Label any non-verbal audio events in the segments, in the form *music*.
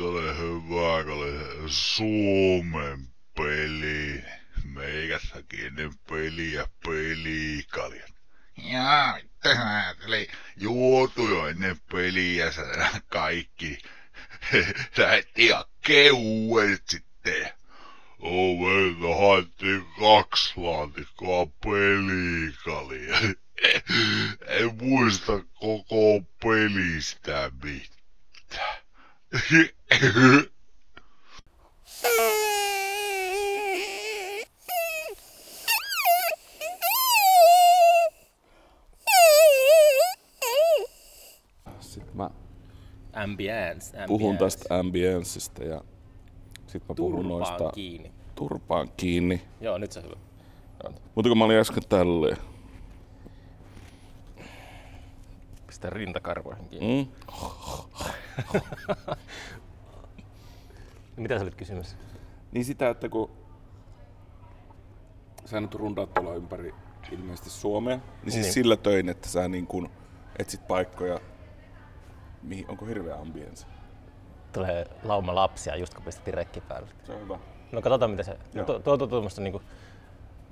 ole hyvä, kun oli Suomen peli. Meikässäkin ennen peliä pelikaljat. Jaa, oli juotu jo ennen peliä kaikki. *laughs* Lähti ihan keuet sitten. Ovelta haettiin kaksi laatikkoa pelikalia. *laughs* En muista koko pelistä mitään. Sitten mä Ambience. puhun ambience. tästä ambienssista ja sitten mä puhun Turpaan noista kiinni. turpaan kiinni. Joo, nyt se on hyvä. Mutta kun mä olin äsken tälleen. Pistä rintakarvoihin kiinni. Mm? *laughs* Mitä sä olit kysymys? Niin sitä, että kun sä nyt rundaat tuolla ympäri ilmeisesti Suomea, niin siis Niin. sillä töin, että sä niin kun etsit paikkoja, mihin, onko hirveä ambience? Tulee lauma lapsia just kun pistettiin rekki päälle. Se on hyvä. No katsotaan mitä se... Joo. Tuo, tuo, tuo tuommoista niinku...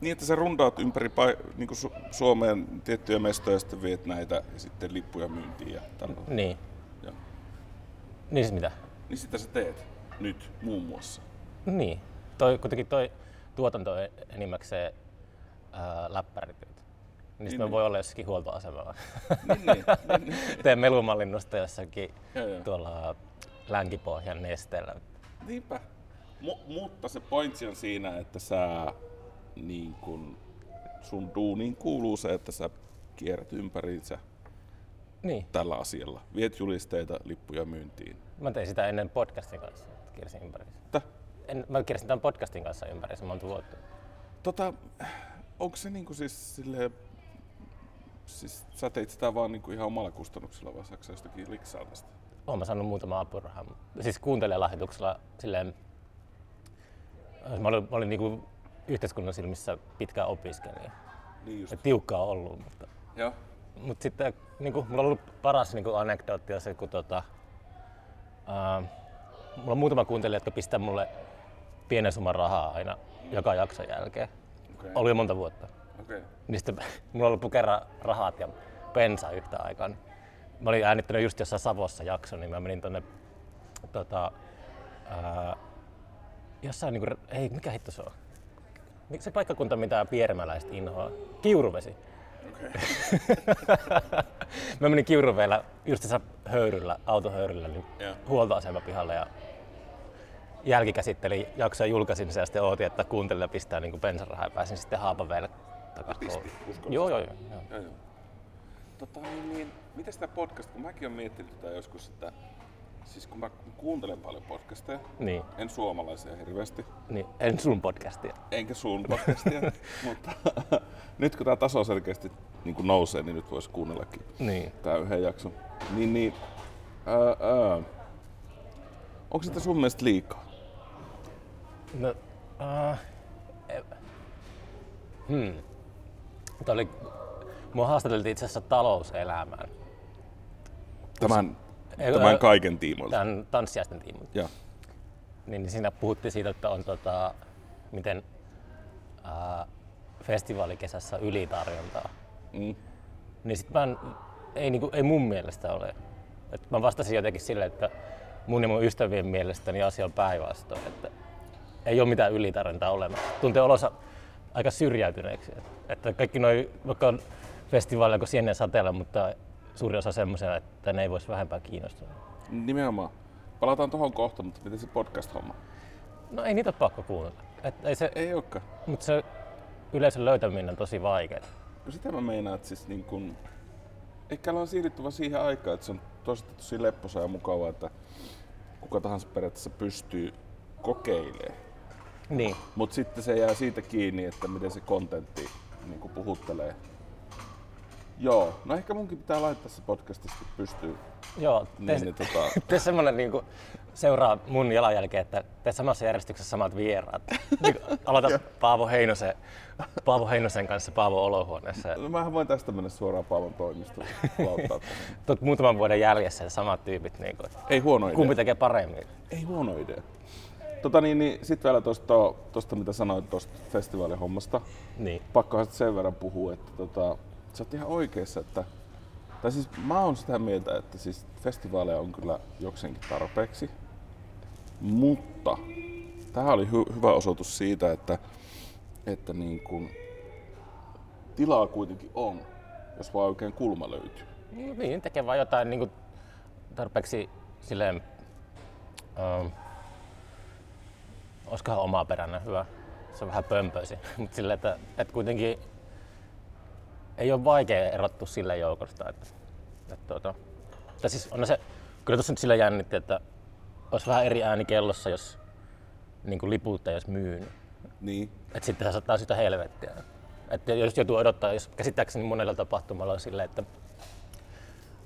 Niin, että sä rundaat ympäri niin kuin Su- Suomeen tiettyjä mestoja ja sitten viet näitä ja sitten lippuja myyntiin ja tällaista. Niin. Joo. Niin siis mitä? Niin sitä sä teet nyt muun muassa. Niin. Toi, kuitenkin toi tuotanto on enimmäkseen ää, läppärityöt. Niin, niin niin. voi olla jossakin huoltoasemalla. Niin, niin, niin, niin. *laughs* Teen melumallinnusta jossakin Joo, joo. tuolla länkipohjan nesteellä. Niinpä. Mu- mutta se pointsi on siinä, että sä niin kun, sun duuniin kuuluu se, että sä kierrät ympäriinsä Niin. tällä asialla. Viet julisteita, lippuja myyntiin. Mä tein sitä ennen podcastin kanssa. Kiersin ympäri. Tä? En, mä kiersin tämän podcastin kanssa ympäri monta vuotta. Tota, onko se niinku siis silleen, siis sä teit sitä vaan niinku ihan omalla kustannuksella vai saako jostakin liksaa tästä? Oon mä saanut muutama apurahaa. Siis kuuntelijalahjoituksella silleen... Mä olin, mä olin niinku yhteiskunnan silmissä pitkään opiskelija. Niin just. Et tiukkaa on ollut, mutta... Joo. Mutta sitten niinku, mulla on ollut paras niinku, anekdootti on se, kun tota, ää, mulla on muutama kuuntelija, jotka pistää mulle pienen summan rahaa aina joka jakson jälkeen. Okei. Oli jo monta vuotta. Okei. Niin sitten *laughs* mulla loppu kerran rahat ja bensa yhtä aikaa. niin Mä olin äänittänyt just jossain Savossa jakson, niin mä menin tonne tota, ää, jossain niinku, ei mikä hitto se on? Mik- Se paikkakunta, mitä piermäläiset inhoaa. Kiuruvesi. Okei. *laughs* Mä menin Kiuruveellä just tässä höyryllä, autohöyryllä, niin Joo. huoltoasemapihalle ja jälkikäsittelin jaksoa julkaisin sen ja sitten ootin, että kuuntelija pistää niin bensarahaa ja pääsin sitten Haapaveelle takaisin. Joo, joo, joo. joo. Joo, joo. Tota, niin, niin, miten sitä podcast, kun mäkin olen miettinyt tätä joskus, että siis kun mä kuuntelen paljon podcasteja, Niin, en suomalaisia hirveästi, niin, en sun podcastia. enkä sun podcastia, *laughs* mutta *laughs* nyt kun tämä taso selkeästi niin kuin nousee, niin nyt voisi kuunnellakin Niin. tää yhden jakson. Niin, niin ää, ää, onko sitä sun mielestä liikaa? No, uh, hmm. Tämä oli, mua haastateltiin itse asiassa talouselämään. Tämän, tämän kaiken tiimoilta. Tämän tanssiaisten tiimoilta. Joo. Niin, siinä puhuttiin siitä, että on tota, miten ää, festivaalikesässä ylitarjontaa. Mm. Niin sit mä en, ei, niinku, ei mun mielestä ole. Et mä vastasin jotenkin silleen, että mun ja mun ystävien mielestä niin asia on päinvastoin. Että ei ole mitään ylitarjontaa olemassa. Tuntee olonsa aika syrjäytyneeksi. Et- Että kaikki noi, vaikka on festivaaleja kuin Sienen sateella, mutta suuri osa semmoisena, että ne ei voisi vähempää kiinnostua. Nimenomaan. Palataan tuohon kohta, mutta miten se podcast-homma? No ei niitä ole pakko kuunnella. Et ei se, Ei olekaan. mutta se yleisön löytäminen on tosi vaikeaa. No sitä mä meinaan, että siis niin kun, ehkä ollaan siirrytty vaan siihen aikaan, että se on tosi, tosi lepposa ja mukavaa, että kuka tahansa periaatteessa pystyy kokeilemaan. Niin. Mutta sitten se jää siitä kiinni, että miten se kontentti niin puhuttelee. Joo, no ehkä munkin pitää laittaa se podcastista pystyy Joo, Niin, niin, tota, *laughs* tee semmonen niinku, seuraa mun jalanjälkeen, että tee samassa järjestyksessä samat vieraat. Niin, aloita Paavo Heinosen, Paavo Heinosen kanssa Paavo olohuoneessa. no mähän voin tästä mennä suoraan Paavon toimistoon. *laughs* Tuot muutaman vuoden jäljessä ja samat tyypit. Niinku, Ei huono idea. kumpi tekee paremmin? Ei huono idea. Tota niin, niin sit vielä tosta, tosta mitä sanoit tosta festivaalihommasta. Niin. Pakkohan sen verran puhua, että tota, sä oot ihan oikeassa, että tai siis mä oon sitä mieltä, että siis festivaaleja on kyllä jokseenkin tarpeeksi. Mutta tämä oli hy- hyvä osoitus siitä, että, että niin kun, tilaa kuitenkin on, jos vaan oikein kulma löytyy. No Niin, tekee vaan jotain niin tarpeeksi silleen, ähm, olisikohan omaperäinen hyvä. Se on vähän pömpöisi, *laughs* mutta silleen, että, että kuitenkin ei ole vaikea erottua sille joukosta. Että, että, tuota, tai siis on se, kyllä tuossa nyt sillä jännitti, että olisi vähän eri ääni kellossa, jos niin kuin liput ei olisi myynyt. Niin, Että sitten se saattaa sitä helvettiä. Että jos joutuu odottaa, jos käsittääkseni monella tapahtumalla on silleen, että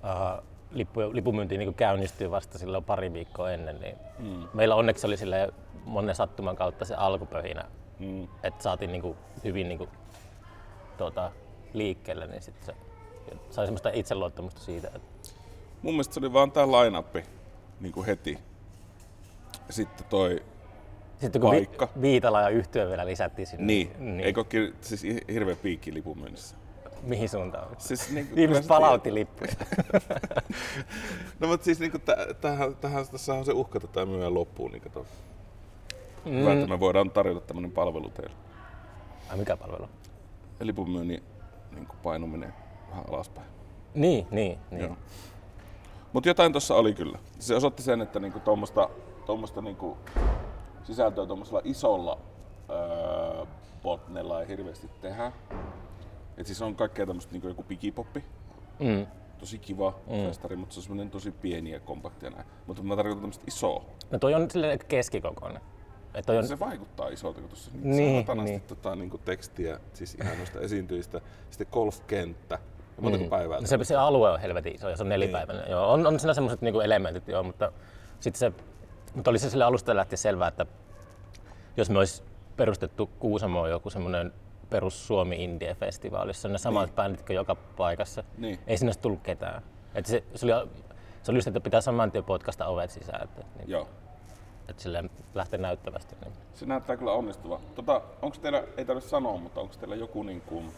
uh, lippu, lipumyynti niin käynnistyy vasta silloin pari viikkoa ennen, niin mm. meillä onneksi oli silleen monen sattuman kautta se alkupöhinä, mm. että saatiin niin kuin hyvin niin kuin, tuota, liikkeelle, niin sitten se sai semmoista itseluottamusta siitä. Että, mun mielestä se oli vaan tää line niin kuin heti. Sitten toi sitten kun Paikka. vi, Viitala ja yhtyö vielä lisättiin sinne, Niin, niin eikö siis hi- hirveä piikki lipun myynnissä? mihin suuntaan? Siis, niin, kyllä Ihmiset palautti lippuja. *laughs* No mutta siis niin tähän, tähän, tässä on se uhka, että tämä myydään loppuun. Niin kato. Mm. Hyvä, että me voidaan tarjota tämmöinen palvelu teille. Ai mikä palvelu? Lipun myynnin niin kuin painuminen vähän alaspäin. Niin, niin, niin. Joo. Mutta jotain tuossa oli kyllä. Se osoitti sen, että niinku tuommoista tommosta niinku sisältöä tuommoisella isolla öö, botnella ei hirveästi tehdä. Et siis on kaikkea tämmöistä niinku joku pikipoppi. Mm. Tosi kiva mm. festari, mutta se on semmoinen tosi pieni ja kompakti ja näin. Mutta mä tarkoitan tämmöistä isoa. No toi on silleen keskikokoinen. Että on, Se vaikuttaa isolta, kun tuossa on Niin, niin, saatanasti niin. tota, niinku tekstiä, siis ihan noista esiintyjistä. Sitten golfkenttä. Ja montako päivää? no se, se alue on helvetin iso ja se on nelipäiväinen. Niin. Joo, on, on siinä semmoiset niinku elementit, joo, mutta sitten se, mutta oli se sille alusta lähtien selvää, että jos me olisi perustettu Kuusamoon joku semmoinen perus Suomi Indie Festivaali, jossa on ne samat niin. bändit kuin joka paikassa, Niin. ei sinne olisi tullut ketään. Et se, se, oli, se oli just, että pitää saman tien potkasta ovet sisään, että, niin, Joo. Että silleen lähtee näyttävästi. Niin. Se näyttää kyllä onnistuva. Tota, onko teillä, ei tarvitse sanoa, mutta onko teillä joku niin kuin,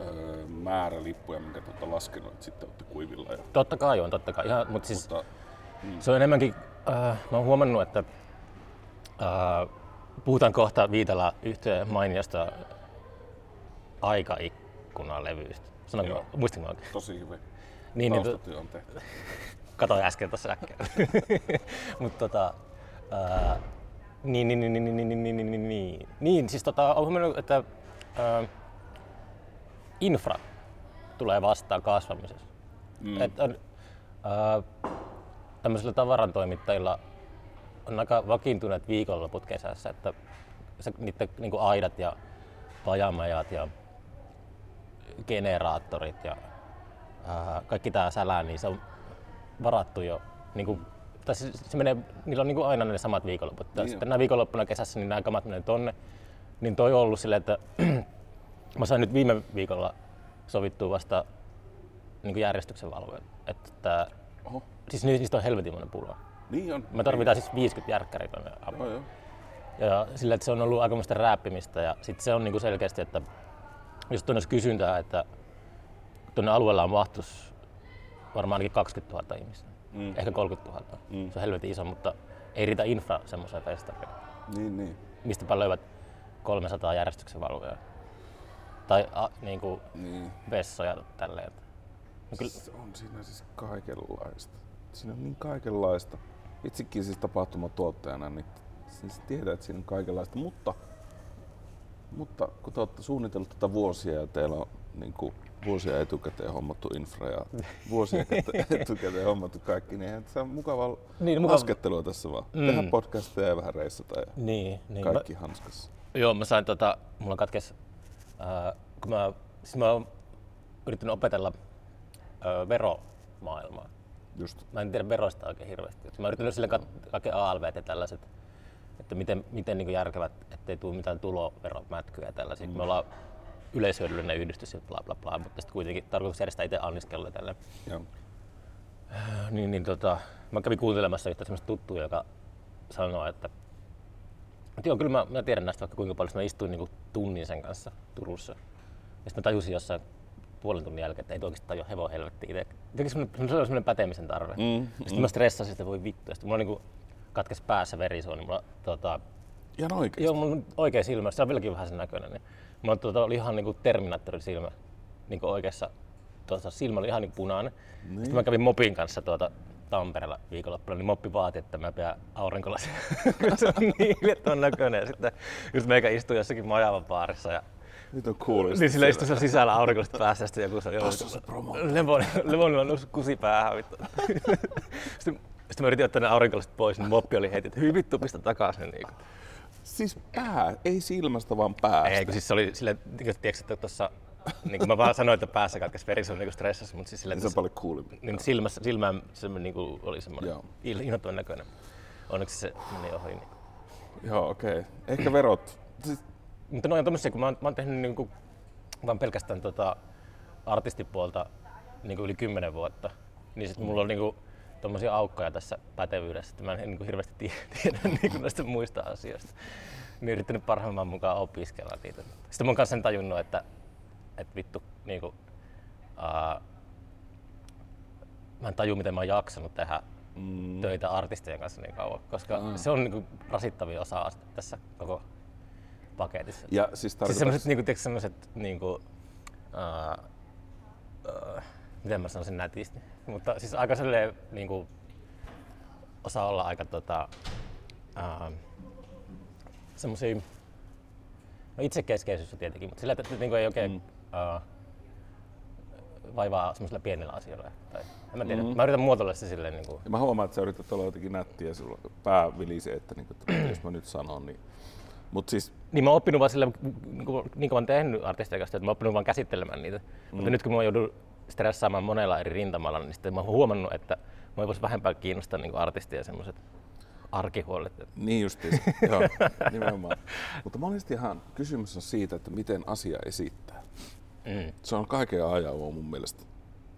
öö, määrä lippuja, minkä te olette laskenut, että sitten olette kuivilla? Ja, Totta kai on, totta kai. Ihan, mutta siis, mutta, Se on enemmänkin, äh, mä oon huomannut, että äh, puhutaan kohta Viitala yhteen mainiosta aikaikkunalevyistä. Sanonko, Joo. muistinko oikein? tosi hyvin. Niin, niin, to- on tehty. katoin äsken tuossa äkkiä. *laughs* Mutta tota, niin, niin, niin, niin, niin, niin, niin, niin, niin, siis tota, olen huomannut, että ää, infra tulee vastaan kasvamisessa. Mm. Et on, tämmöisillä tavarantoimittajilla on aika vakiintuneet viikonloput kesässä, että se, niiden niin aidat ja pajamajat ja generaattorit ja ää, kaikki tää sälä, niin se on varattu jo. Niin kuin, tai se, se menee, niillä on niin kuin aina ne samat viikonloput. Niin sitten nämä viikonloppuna kesässä, niin nämä kamat menee tonne. Niin toi on ollut silleen, että *clears throat* mä sain nyt viime viikolla sovittua vasta niin kuin järjestyksen valvoja. Että Oho, siis ni- niistä on helvetinmoinen pula. niin on. Me tarvitaan siis 50 järkkäriä tonne Joo, apuun. joo. Ja sillä, että se on ollut aikamoista rääppimistä ja sitten se on niinku selkeästi, että jos tuonne olisi kysyntää, että tuonne alueella on mahtus varmaan ainakin 20 000 ihmistä, Mm. ehkä 30 000. Mm. Se on helvetin iso, mutta ei riitä infra semmoiseen festariin. Niin, niin. Mistä löyvät 300 järjestyksen valvojaa. Tai a, niinku niin. vessoja tälleen. No kyllä, Se on siinä siis kaikenlaista. Siinä on niin kaikenlaista. Itsekin siis tapahtumatuottajana, niin siis tietää, että siinä on kaikenlaista, mutta, mutta kun te olette suunnitellut tätä vuosia ja teillä on niin kuin, vuosia etukäteen hommattu infra ja vuosia *laughs* käte- etukäteen hommattu kaikki, niin eihän se on mukava Niin, mukava- laskettelua tässä vaan. Mm. Mm. Tehdä podcasteja ja vähän reissata ja niin, niin. kaikki hanskassa. Mä, joo, mä sain tota, mulla katkes, ää, kun mä, siis mä oon yrittänyt opetella ää, veromaailmaa. Just. Mä en tiedä veroista oikein hirveästi. Mä oon yrittänyt sille kat- kaikkea ALV ja tällaiset, että miten, miten niin järkevät, ettei tule mitään tuloveromätkyjä ja tällaisia. Mm. Me ollaan yleishyödyllinen yhdistys ja bla bla bla, mutta sitten kuitenkin tarkoitus järjestää itse anniskelua ja tälleen. Joo. Niin, niin tota, mä kävin kuuntelemassa yhtä semmoista tuttua, joka sanoi, että että joo, kyllä mä, mä tiedän näistä vaikka kuinka paljon. Mä istuin niinku tunnin sen kanssa Turussa. Ja sitten mä tajusin jossain puolen tunnin jälkeen, että ei tuo oikeastaan tajua hevon helvetti itse. Jotenkin semmoinen, se oli semmoinen pätemisen tarve. Mm, sitten mä stressasin, että voi vittu. Ja sitten mulla niinku katkes päässä verisuoni. Mulla, tota, Ihan oikeesti. Joo, mulla on oikea silmä, se on vieläkin vähän sen näköinen. Niin. Mulla tuota, oli ihan niinku Terminaattorin silmä niinku oikeassa, tuota, silmä oli ihan niinku punainen. Niin. Sitten mä kävin Mopin kanssa tuota, Tampereella viikonloppuna, niin Moppi vaati, että mä pidän aurinkolasia. *laughs* se on niin iljettömän näköinen. Ja sitten just meikä istui jossakin Majavan baarissa ja Nyt on coolista. niin sillä istui siellä sisällä aurinkolasit päässä ja sitten joku sanoi, Tossa on se promo. Levon, Levonilla on noussut kusi päähän. Vittu. *laughs* sitten, sitten mä yritin ottaa ne aurinkolasit pois, niin Moppi oli heti, että hyvin vittu pistä takaisin. Niin. Siis pää, ei silmästä vaan päästä. Ei, kun siis se oli silleen, niin tiedätkö, että tuossa, niin kuin mä vaan sanoin, että päässä katkesi veri, se on niin stressassa, mutta siis silleen, Se on paljon coolimpi. niin silmässä, silmään semmoinen niin kuin, oli semmoinen inhottavan näköinen. Onneksi se meni ohi. Niin. Joo, okei. Okay. Ehkä verot. Siis, Mutta noin on tommosia, kun mä oon, mä oon tehnyt niin kuin, vaan pelkästään tota, artistipuolta niin kuin yli 10 vuotta, niin sit mulla on niin kuin, tommosia aukkoja tässä pätevyydessä, että mä en niin kuin, hirveästi *laughs* tiedä, tiedä niin kuin näistä muista asioista. Niin yrittänyt parhaimman mukaan opiskella niitä. Sitten mä oon kanssa sen tajunnut, että, että vittu, niin kuin, ää, mä en taju, miten mä oon jaksanut tehdä mm. töitä artistien kanssa niin kauan, koska Aa. se on niin kuin, rasittavin osa tässä koko paketissa. ja siis Siis tarkoitus... semmoiset, niinku, tiedätkö, semmoiset, niinku, uh, uh, miten mä sanoisin nätisti, mutta siis aika silleen, niinku, osaa olla aika tota, uh, semmoisia, no itsekeskeisyys on tietenkin, mutta sillä, että, että niinku ei oikein mm. uh, vaivaa semmoisilla pienillä asioilla. Tai, en mä tiedä, mm. mä yritän muotoilla se silleen, niinku, Ja mä huomaan, että sä yrität olla jotenkin nättiä ja sulla pää vilisee, että, niinku, että jos mä nyt sanon, niin... Mut siis, Niin mä oon oppinut vaan sille, niin kuin niin kuin mä oon tehnyt artisteja kanssa, että mä oon oppinut vaan käsittelemään niitä. Mm. Mutta nyt kun mä joudun stressaamaan monella eri rintamalla, niin sitten mä oon huomannut, että mä voisi vähempää kiinnostaa niin artistia semmoiset arkihuolet. niin justiis, *laughs* joo, nimenomaan. Mutta monesti ihan kysymys on siitä, että miten asia esittää. Mm. Se on kaiken ajan mun mielestä.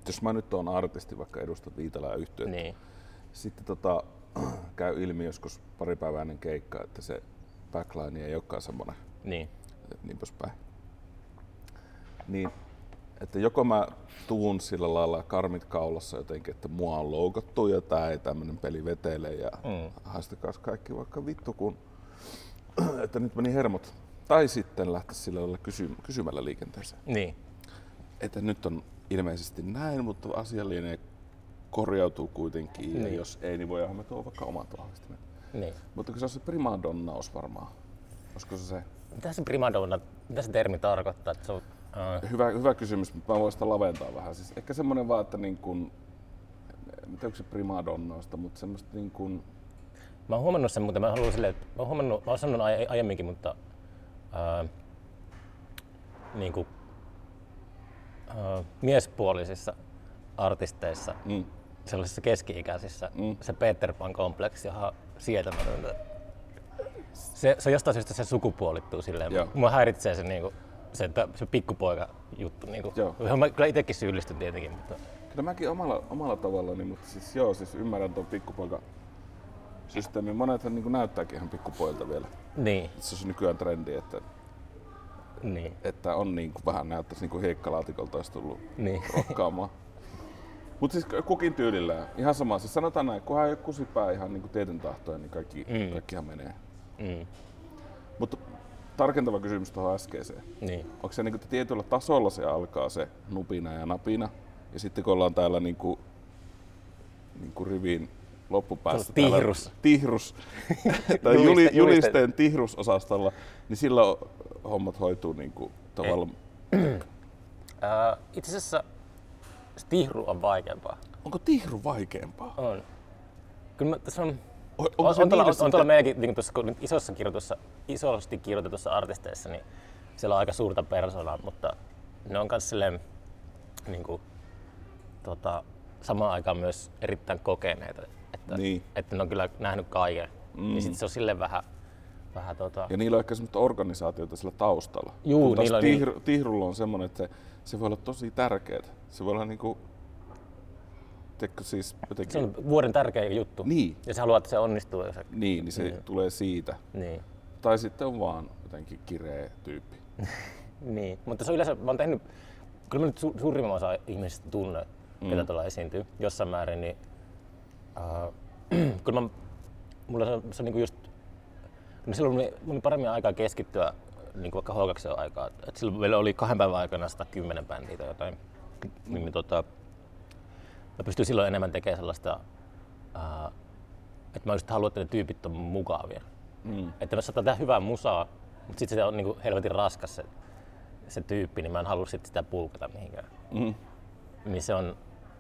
Jos mä nyt oon artisti, vaikka edustat Viitalaa yhtiötä, Niin. sitten tota, *clears throat* käy ilmi joskus pari päivää ennen keikkaa, että se backline ei olekaan semmoinen, Niin. niin poispäin. Niin, että joko mä tuun sillä lailla karmit kaulassa jotenkin, että mua on loukattu ja tää ei tämmönen peli vetele ja mm. haistakaas kaikki vaikka vittu kun, *clears throat* että nyt meni hermot. Tai sitten lähteä sillä lailla kysy- kysymällä liikenteeseen. Niin. Että nyt on ilmeisesti näin, mutta asia lienee korjautuu kuitenkin ja Niin. jos ei, niin voidaan me tuoda vaikka omat vahvistimet. niin. Mutta kun se on se primadonnaus varmaan. Olisiko se se? Mitä se primadonna, mitä se termi tarkoittaa? Että se on, uh, Hyvä, hyvä kysymys, mutta mä voin sitä laventaa vähän. Siis ehkä semmoinen vaan, että niin kuin, en tiedä onko se primadonnausta, mutta semmoista niin kuin, mä oon huomannut sen, mutta mä haluan silleen, että mä oon huomannut, mä oon sanonut aie- aiemminkin, mutta uh, niin kuin, uh, miespuolisissa artisteissa mm, sellaisissa keski-ikäisissä Mm. se Peter Pan-kompleksi on ihan sietämätöntä. Se, se jostain syystä se sukupuolittuu silleen. Joo. Mua häiritsee se, niinku, se, se pikkupoika juttu. Niinku. Joo. Johon Mä kyllä itsekin syyllistyn tietenkin, mutta kyllä mäkin omalla, omalla tavallani, mutta siis joo, siis ymmärrän tuon pikkupoika systeemi. Monethan niin kuin näyttääkin ihan pikkupoilta vielä. niin, Se on nykyään trendi, että, niin, että on niin kuin, vähän näyttäisi niin kuin hiekkalaatikolta olisi tullut niin. *laughs* rokkaamaan. Mutta siis kukin tyylillään. Ihan sama. Siis sanotaan näin, kunhan ei ole kusipää ihan niin kuin tieten tahtoja, niin kaikki, mm. kaikkihan menee. mm, Mutta tarkentava kysymys tuohon äskeiseen. niin. Onko se niin kuin, tietyllä tasolla se alkaa se nupina ja napina, ja sitten kun ollaan täällä niin kuin, niin kuin rivin loppupäässä. Tihrus. Täällä, tihrus. *laughs* tai Juliste- juli, juliste- julisteen tihrusosastolla, niin silloin hommat hoituu niin kuin, tavallaan. *clears throat* Ää, itse asiassa tihru on vaikeampaa. Onko tihru vaikeampaa? On. Kyllä mä, tässä on, on, Onko on, se on, tuolla, on, on sitten- tuolla meidänkin niin tuossa, kun isossa kirjoitussa, isosti kirjoitetussa artisteissa, niin siellä on aika suurta persoonaa, mutta ne on myös silleen, niin kuin, tota, samaan aikaan myös erittäin kokeneita. Että, Niin. että ne on kyllä nähnyt kaiken. Mm. Niin sit se on sille vähän, vähän tota, Ja niillä on ehkä semmoista organisaatiota sillä taustalla. Juu, Kun taas niillä on niin- tihru, tihrulla on semmoinen, että se, se voi olla tosi tärkeää. Se voi olla niinku, teikö siis jotenkin, se on vuoden tärkein juttu. Niin. Ja sä haluat, että se onnistuu. Ja se, niin, niin se Niin. tulee siitä. niin. Tai sitten on vaan jotenkin kireä tyyppi. *laughs* Niin, mutta se on yleensä, mä oon tehnyt, kyllä mä nyt su- suurimman osa ihmisistä tunne, mm. ketä tuolla esiintyy jossain määrin, niin äh, *clears throat* kyllä mä, mulla se on, se on niinku just, no silloin mulla oli, mulla oli paremmin aikaa keskittyä niin kuin vaikka h aikaa. Et silloin meillä oli kahden päivän aikana 110 bändiä tai jotain. Niin, niin tota, mä pystyin silloin enemmän tekemään sellaista, äh, että mä just haluan, että ne tyypit on mukavia. Mm. Että mä saatan tehdä hyvää musaa, mutta sitten se on niinku helvetin raskas se, se tyyppi, niin mä en halua sit sitä pulkata mihinkään. Mm. Niin se on,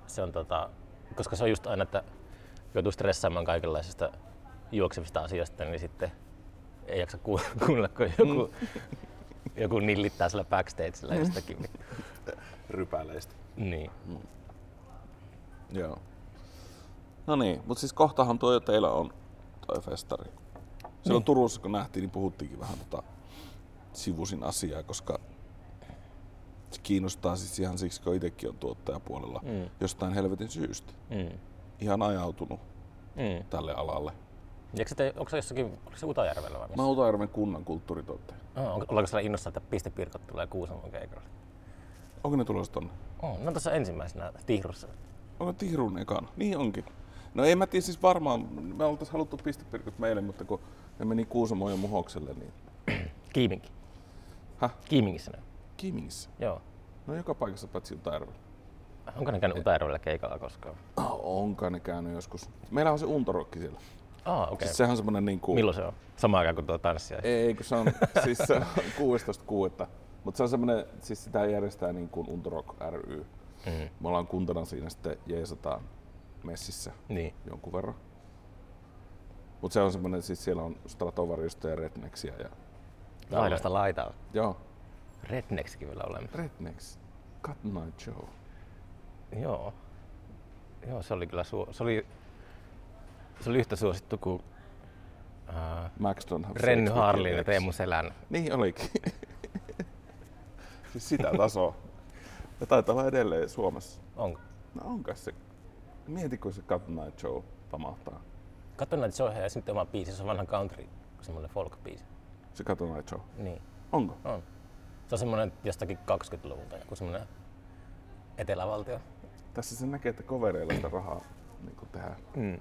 se on tota, koska se on just aina, että joutuu stressaamaan kaikenlaisista juoksevista asioista, niin sitten ei jaksa ku- *laughs* kuunnella, kun joku, joku nillittää sillä backstagella jostakin. Niin. Rypäleistä. niin. Joo. No niin, mutta siis kohtahan tuo jo teillä on toi festari. Silloin niin. Turussa kun nähtiin, niin puhuttiinkin vähän tota sivusin asiaa, koska se kiinnostaa siis ihan siksi, kun itsekin on tuottajapuolella Mm. jostain helvetin syystä. Mm. Ihan ajautunut Mm. tälle alalle. Eikö te, onko se jossakin, onko se Utajärvellä vai missä? Mä oon Utajärven kunnan kulttuurituottaja. Oh, onko, ollaanko siellä innossa, että pistepirkot tulee Kuusamon keikalle? Onko ne tulossa tonne? Oh, no tuossa ensimmäisenä Tihrussa. Onko Tihrun ekana? Niin onkin. No ei mä tiedä, siis varmaan, me oltais haluttu pistepirkut meille, mutta kun ne meni Kuusamoon ja Muhokselle, niin... *clears throat* Kiiminki. Häh? Kiimingissä ne. Kiimingissä. Joo. No joka paikassa paitsi Utajärvellä. Onko ne käynyt Utajärvellä keikalla koskaan? Oh, onkaan ne käynyt joskus. Meillä on se untorokki siellä. Ah, okei. Okay. Okay. Siis sehän on semmonen niinku... Milloin se on? Samaan aikaan kuin tuo tanssia. Ei, kun se on, *laughs* siis se on 16.6. Mutta se on semmonen, siis sitä järjestää niin kuin Untorok ry. Mm. Me ollaan kuntana siinä sitten jeesataan messissä Niin. jonkun verran. Mutta se on semmonen, siis siellä on Stratovarjusta ja Rednexia ja... Laidasta laitaa. Joo, Rednexikin vielä olemassa. Rednex. Cut Night Show. Joo. Joo, se oli kyllä suo- se oli, se oli yhtä suosittu kuin uh, Max Renny Harlin ja. Teemu Selän. Niin olikin. *laughs* siis sitä tasoa. Ja taitaa olla edelleen Suomessa. Onko? No onko se? Mieti, kun se Cut Night Show pamahtaa. Katso näitä soihin ja sitten oma biisi, se on vanha country, semmoinen folk-biisi. Se Cut Night Show. Niin, Onko? on. Se on semmoinen jostakin 20-luvulta, joku semmoinen etelävaltio. Tässä se näkee, että kovereilla sitä rahaa niin tehdään. Mm. Joo.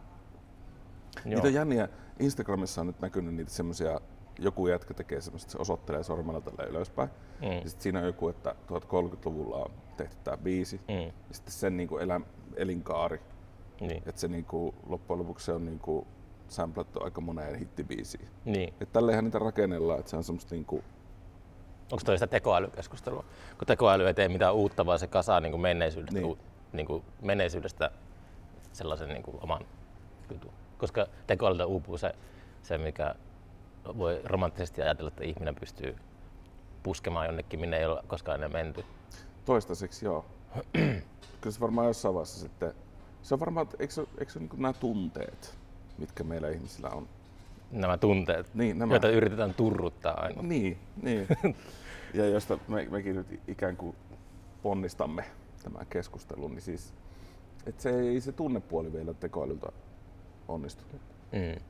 Niitä on jänniä. Instagramissa on nyt näkynyt niitä semmoisia, joku jätkä tekee semmoista, se osoittelee sormella tälle ylöspäin. Mm. Ja sitten siinä on joku, että 1030-luvulla on tehty tämä biisi. Mm. Ja sitten sen niin kuin elä, elinkaari. Niin. Että se niin kuin, loppujen lopuksi se on niin kuin, samplattu aika moneen hittibiisiin. niin. Et tälleenhän niitä rakennellaan, että se on semmoista niin kuin, Onko toi sitä tekoälykeskustelua? Kun tekoäly ei tee mitään uutta, vaan se kasaa niin kuin menneisyydestä, Niin. niin. Niin kuin menneisyydestä sellaisen niin kuin oman jutun. Koska tekoälyltä uupuu se, se, mikä voi romanttisesti ajatella, että ihminen pystyy puskemaan jonnekin, minne ei ole koskaan ennen menty. Toistaiseksi joo. *clears throat* Kyllä se varmaan jossain vaiheessa sitten, se on varmaan, eikö se, eikö se niin nämä tunteet, mitkä meillä ihmisillä on. Nämä tunteet, Niin, nämä. joita yritetään turruttaa aina. Niin, niin. *laughs* ja josta me, mekin nyt ikään kuin ponnistamme tämän keskustelun, niin siis, että se ei se tunnepuoli vielä tekoälyltä onnistu. Mm.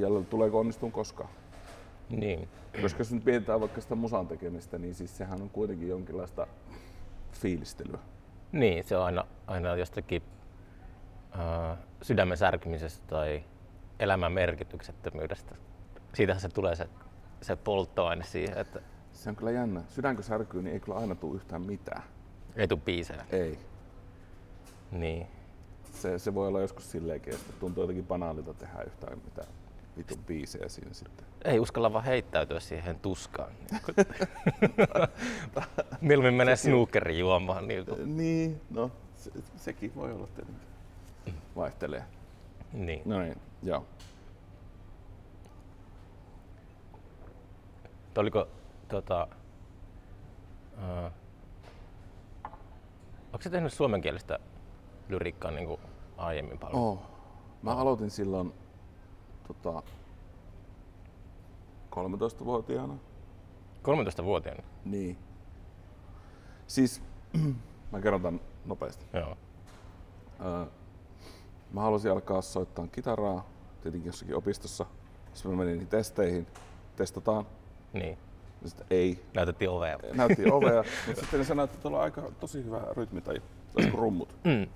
Ja tuleeko onnistumaan koskaan? Niin. Koska jos nyt mietitään vaikka sitä musan tekemistä, niin siis sehän on kuitenkin jonkinlaista fiilistelyä. niin, se on aina, aina jostakin äh, sydämen särkymisestä tai elämän merkityksettömyydestä. Siitähän se tulee se, se polttoaine siihen, että Se on kyllä jännä. Sydänkö särkyy, niin ei kyllä aina tule yhtään mitään. ei tule biisejä. Ei. Niin. Se, se voi olla joskus silleenkin, että tuntuu jotenkin banaalilta tehdä yhtään mitään vitun biisejä siinä sitten. Ei uskalla vaan heittäytyä siihen tuskaan. *laughs* Mieluummin menee snookerin juomaan. Niin, kuin. Niin, no se, sekin voi olla tietenkin. Vaihtelee. niin. No niin, joo. Oliko tota, uh, onko se tehnyt suomenkielistä lyriikkaan niin kuin aiemmin paljon. Oh. Mä aloitin silloin tota, 13-vuotiaana. 13-vuotiaana. Niin. Siis, *clears throat* mä kerron tämän nopeasti. Joo. Öö, mä halusin alkaa soittaa kitaraa, tietenkin jossakin opistossa. Sitten mä menin testeihin, testataan. Niin. Ja sitten ei, Näytettiin ovea. näytti ovea, *laughs* mutta sitten ne sanoi, että tuolla on aika tosi hyvä rytmitaju, tai rummut. Mm.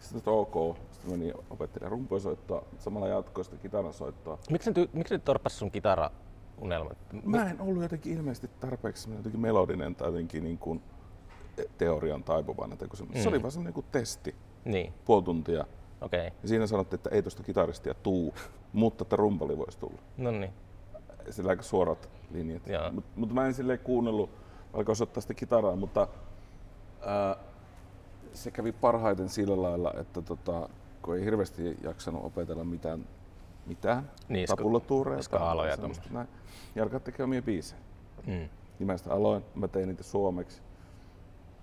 Sitten että ok, sitten menin opettelemaan rumpuja soittaa, samalla jatkoin sitä kitaran soittaa. Miksi ne, miksi ne torppasi sun kitara-unelmat? Mä en ollut jotenkin ilmeisesti tarpeeksi jotenkin melodinen tai jotenkin niin kuin teorian taipuvainen. Tai mm. Se oli vaan semmoinen kuin testi, Niin, puoli tuntia. okei. Okay. Ja siinä sanottiin, että ei tuosta kitaristia tuu, *laughs* mutta että rumpali voisi tulla. No niin. Sillä aika suorat linjat. Mutta mut mä en silleen kuunnellut, alkoi soittaa sitä kitaraa, mutta ää, se kävi parhaiten sillä lailla, että tota, kun ei hirveästi jaksanut opetella mitään, mitään Niin, skaaloja tai semmoista näin, alkaa tekemään omia biisejä. Mm. Niin mä sitä aloin, mä tein niitä suomeksi.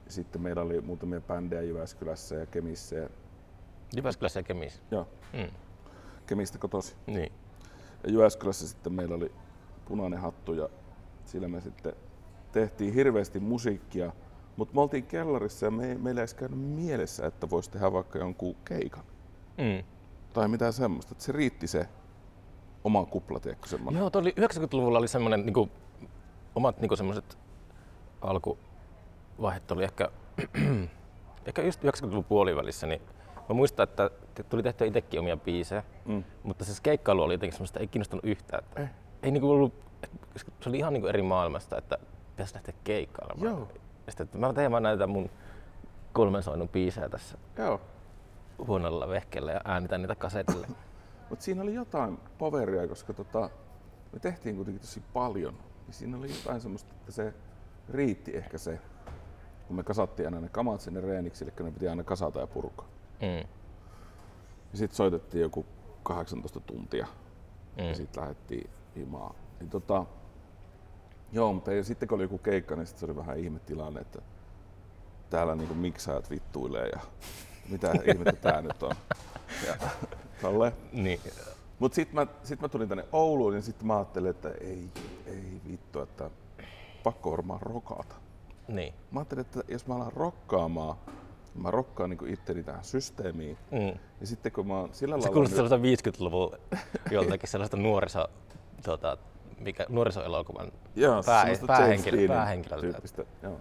Sitten meillä oli muutamia bändejä Jyväskylässä ja Kemissä. Ja, Jyväskylässä ja Kemissä. joo, Mm. Kemistä kotosi. Niin. Ja Jyväskylässä sitten meillä oli punainen hattu ja sillä me sitten tehtiin hirveästi musiikkia. Mutta me oltiin kellarissa ja me, meillä ei käynyt mielessä, että voisi tehdä vaikka jonkun keikan. Mm. Tai mitään semmoista. Että se riitti se oma kupla, tiedätkö semmoinen. Joo, oli 90-luvulla oli semmoinen niinku, omat niinku semmoiset alkuvaiheet oli ehkä, *clears throat* ehkä just 90-luvun puolivälissä, niin mä muistan, että tuli tehtyä itsekin omia biisejä, Mm. mutta se keikkailu oli jotenkin semmoista, ei kiinnostanut yhtään. Että Ei. ei niinku ollut, se oli ihan niinku eri maailmasta, että pitäisi lähteä keikkailemaan. Joo. Sitten, että mä teen vaan näitä mun kolmen soinnun biisejä tässä Joo. huonolla vehkeellä ja äänitän niitä kasetille. *laughs* Mutta siinä oli jotain poveria, koska tota, me tehtiin kuitenkin tosi paljon. Niin siinä oli jotain semmoista, että se riitti ehkä se, kun me kasattiin aina ne kamat sinne reeniksi, eli ne piti aina kasata ja purkaa. Mm. Ja sitten soitettiin joku 18 tuntia Mm. ja sitten lähdettiin himaan. Niin tota, joo, mutta ei, sitten kun oli joku keikka, niin se oli vähän ihmetilanne, että täällä niinku miksaajat vittuilee ja mitä ihmettä tää nyt on. Ja, tolle. Niin. Mutta sitten mä, sit mä tulin tänne Ouluun ja sitten mä ajattelin, että ei, ei vittu, että pakko varmaan rokata. Niin. Mä ajattelin, että jos mä alan rokkaamaan, niin mä rokkaan niinku itteni tähän systeemiin. Mm. Ja sitten kun mä oon sillä Se lailla... kuulostaa sellaista 50-luvun joltakin sellaista nuoriso, tota, mikä, nuorisoelokuvan Joo, pää, semmoista päähenkilö, päähenkilöltä. Joo.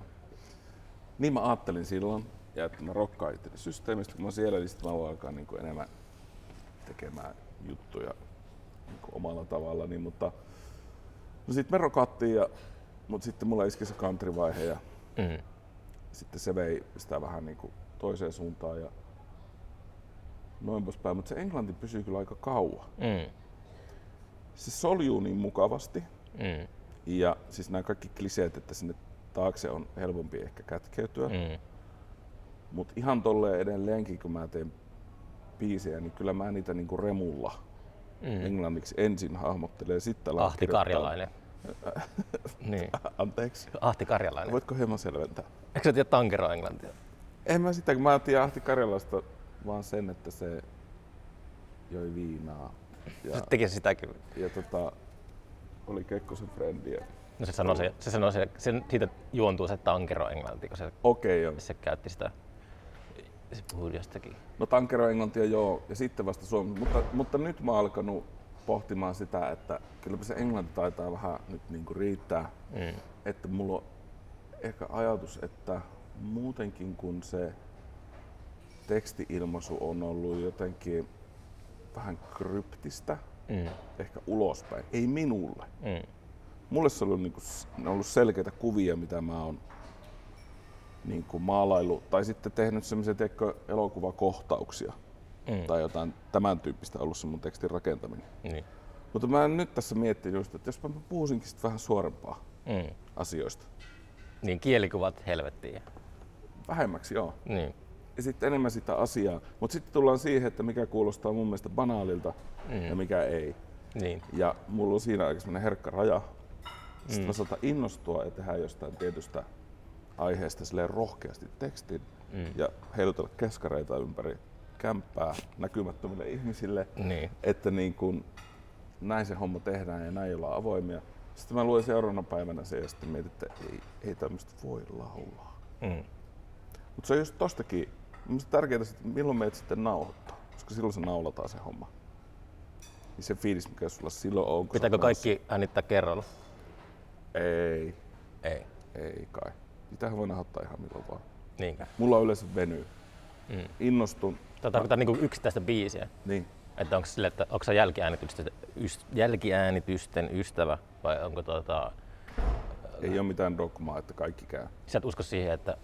Niin mä ajattelin silloin, ja että mä rokkaan itteni systeemistä, kun mä siellä, niin sitten mä voin alkaa niinku enemmän tekemään juttuja niinku omalla tavalla. Niin, mutta no sitten me rokattiin, ja, mutta sitten mulla iski se country-vaihe ja Mm. sitten se vei sitä vähän niinku toiseen suuntaan ja noin poispäin. Mutta se englanti pysyy kyllä aika kauan. Mm. Se soljuu niin mukavasti, Mm. Ja siis nämä kaikki kliseet, että sinne taakse on helpompi ehkä kätkeytyä. Mm. Mutta ihan tolleen edelleenkin, kun mä teen biisejä, niin kyllä mä niitä niinku remulla Mm. englanniksi ensin hahmottelee, sitten Ahti. Karjalainen. *laughs* niin. Anteeksi. Ahti Karjalainen. Voitko hieman selventää? Eikö sä tiedä tankero englantia? En mä sitä, kun mä tiedän Ahti Karjalasta vaan sen, että se joi viinaa. Ja, Se teki sitäkin. ja tota, oli Kekkosen frendiä. No se sanoi, se, se sanoi se, sen, siitä juontuu se tankero englanti, kun se, Okei, okay, joo. se käytti sitä. Se puhui jostakin. No tankero englantia joo, ja sitten vasta suomi. Mutta, mutta nyt mä oon alkanut pohtimaan sitä, että kylläpä se englanti taitaa vähän nyt niinku riittää. Mm. Että mulla on ehkä ajatus, että muutenkin kun se tekstiilmaisu on ollut jotenkin vähän kryptistä, Mm. ehkä ulospäin. Ei minulle. Mm. Mulle se on niinku, ne on ollut selkeitä kuvia, mitä mä oon niinku maalailu tai sitten tehnyt semmoisia elokuvakohtauksia Mm. tai jotain tämän tyyppistä ollut se mun tekstin rakentaminen. Niin. Mutta mä nyt tässä miettinyt just, että jos mä puhuisinkin sit vähän suorempaa Mm. asioista. Niin kielikuvat helvettiin. Vähemmäksi joo. Niin. Sitten enemmän sitä asiaa. Mutta sitten tullaan siihen, että mikä kuulostaa mun mielestä banaalilta Mm. ja mikä ei. Niin. Ja mulla on siinä aika semmoinen herkkä raja. Sitten mm. mä saatan innostua ja tehdä jostain tietystä aiheesta silleen rohkeasti tekstin Mm. ja heilutella keskareita ympäri. kämppää näkymättömille ihmisille, Niin. että niin kuin, näin se homma tehdään ja näin ollaan avoimia. Sitten mä luin seuraavana päivänä se ja sitten mietin, että ei, ei tämmöistä voi laulaa. Mm. Mutta se on just tostakin, mielestäni tärkeää, että milloin meidät sitten nauhoittaa, koska silloin se naulataan se homma. Niin se fiilis, mikä sulla silloin on. Pitääkö kaikki äänittää kerralla? Ei, Ei. ei kai. Sitähän voi nauhoittaa ihan milloin vaan. Niinkö? Mulla on yleensä venyy. Mm. Innostun. Tämä tarkoittaa niinku yksittäistä biisiä. Niin. Että onko sille, että onko jälkiäänitysten, yst, jälkiäänitysten ystävä vai onko tota, Ei ole mitään dogmaa, että kaikki käy. sä et usko siihen, että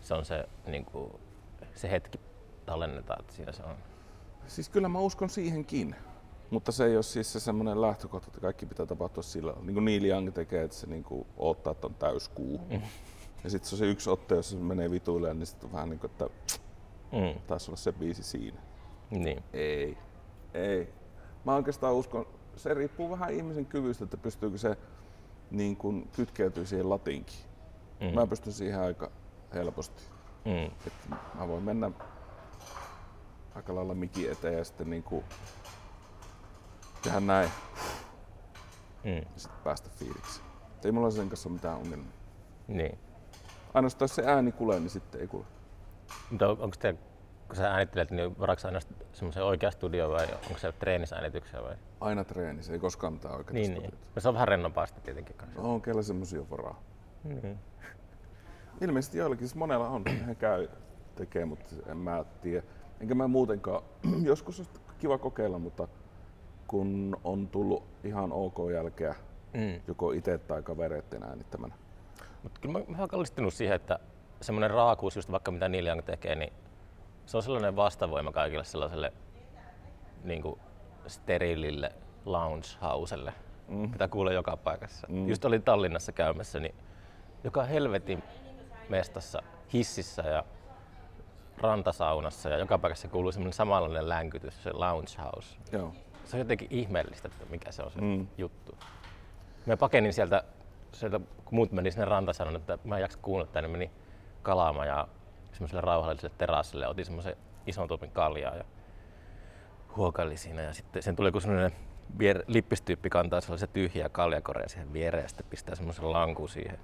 se on se, niin kuin, se hetki tallennetaan, että siinä se on. Siis kyllä mä uskon siihenkin. Mutta se ei ole siis se semmoinen lähtökohta, että kaikki pitää tapahtua sillä Niin kuin Neil Young tekee, että se niin kuin odottaa, että on täyskuu. Mm. Ja sitten se on se yksi otte, jos se menee vituille, niin sitten vähän niin kuin, että Mm. taisi olla se biisi siinä. Niin. Ei. Ei. Mä oikeastaan uskon, se riippuu vähän ihmisen kyvystä, että pystyykö se niin kuin kytkeytyy siihen latinkiin. Mm. Mä pystyn siihen aika helposti. Mm. Että mä voin mennä aika lailla miki eteen ja sitten niin kuin tehdä näin Mm. ja sitten päästä fiiliksi. Et Ei mulla sen kanssa ole mitään ongelmia. Niin. Ainoastaan jos se ääni kuulee, niin sitten ei kuule. Mutta on, onko te, kun sä äänittelet, niin varaatko aina semmoisen oikea studio vai onko se treenisäänityksiä vai? Aina treenissä, ei koskaan mitään oikeaa Niin, niin. No se on vähän rennompaa sitten tietenkin kanssa. On kellä semmosia varaa. Niin. Ilmeisesti joillakin, siis monella on, he käy tekee, mutta en mä tiedä. Enkä mä muutenkaan, *clears throat* joskus on kiva kokeilla, mutta kun on tullut ihan ok jälkeä, Mm. joko itse tai kavereiden äänittämänä. Mutta kyllä mä, mä oon kallistunut siihen, että semmoinen raakuus, just vaikka mitä Neil Young tekee, niin se on sellainen vastavoima kaikille sellaiselle niin kuin sterilille lounge houselle, mm. mitä kuulee joka paikassa. Mm. Just olin Tallinnassa käymässä, niin joka helvetin mestassa, hississä ja rantasaunassa ja joka paikassa kuuluu semmoinen samanlainen länkytys, se lounge house. Joo. Se on jotenkin ihmeellistä, että mikä se on se Mm. juttu. Mä pakenin sieltä, sieltä, kun muut meni sinne rantasanon, että mä en jaksa kuunnella tänne, meni kalaamaan ja semmoiselle rauhalliselle terassille otin semmoisen ison tuopin kaljaa ja huokaili siinä. Ja sitten sen tuli joku semmoinen vier, lippistyyppi kantaa sellaisen tyhjää kaljakorea siihen viereen ja sitten pistää semmoisen lankun siihen.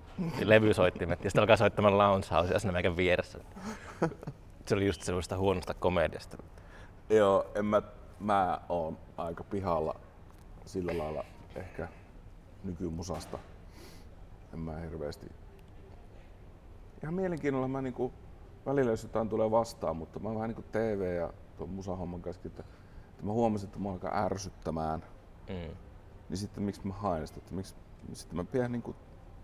Levysoittimet ja sitten alkaa soittamaan lounge housea siinä meikän vieressä. Se oli just sellaista huonosta komediasta. Joo, en mä, mä oon aika pihalla sillä lailla ehkä nykymusasta. En mä hirveästi. Ihan mielenkiinnolla mä niinku, välillä jos jotain tulee vastaan, mutta mä oon vähän niinku TV ja tuon musahomman kanssa, että, että mä huomasin, että mä alkaa ärsyttämään. Mm. Niin sitten miksi mä haen sitä, että miksi, sitten mä pidän niinku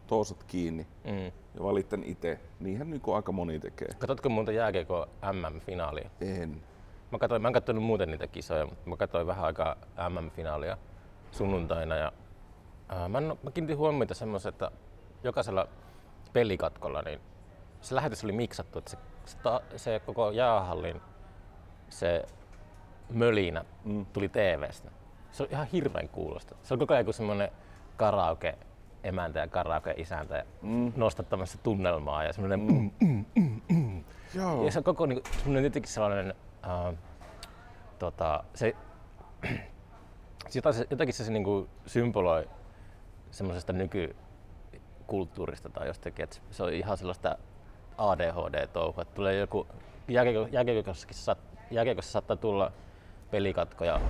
toosat kiinni Mm. ja valitan itse. Niinhän niinku aika moni tekee. Katsotko muuta jääkiekko MM-finaalia? En. Mä, katsoin, mä en katsonut muuten niitä kisoja, mutta mä katsoin vähän aikaa MM-finaalia sunnuntaina. Ja, ää, mä, en, mä kiinnitin huomiota semmoisen, että jokaisella pelikatkolla niin se lähetys oli miksattu, että se, se, ta, se koko jäähallin se mölinä Mm. tuli TVstä. Se oli ihan hirveän kuulosta. Se oli koko ajan kuin semmoinen karaoke emäntä ja karaoke isäntä ja Mm. nostattamassa tunnelmaa ja semmoinen mm. mm, mm, mm. Joo. Ja se on koko niinku, semmoinen jotenkin sellainen, uh, tota, se, se jotain se, jotakin se, se niinku symboloi semmoisesta nykykulttuurista tai jostakin, että se on ihan sellaista ADHD-touhua. Että tulee joku, jääkiekossa saattaa tulla pelikatkoja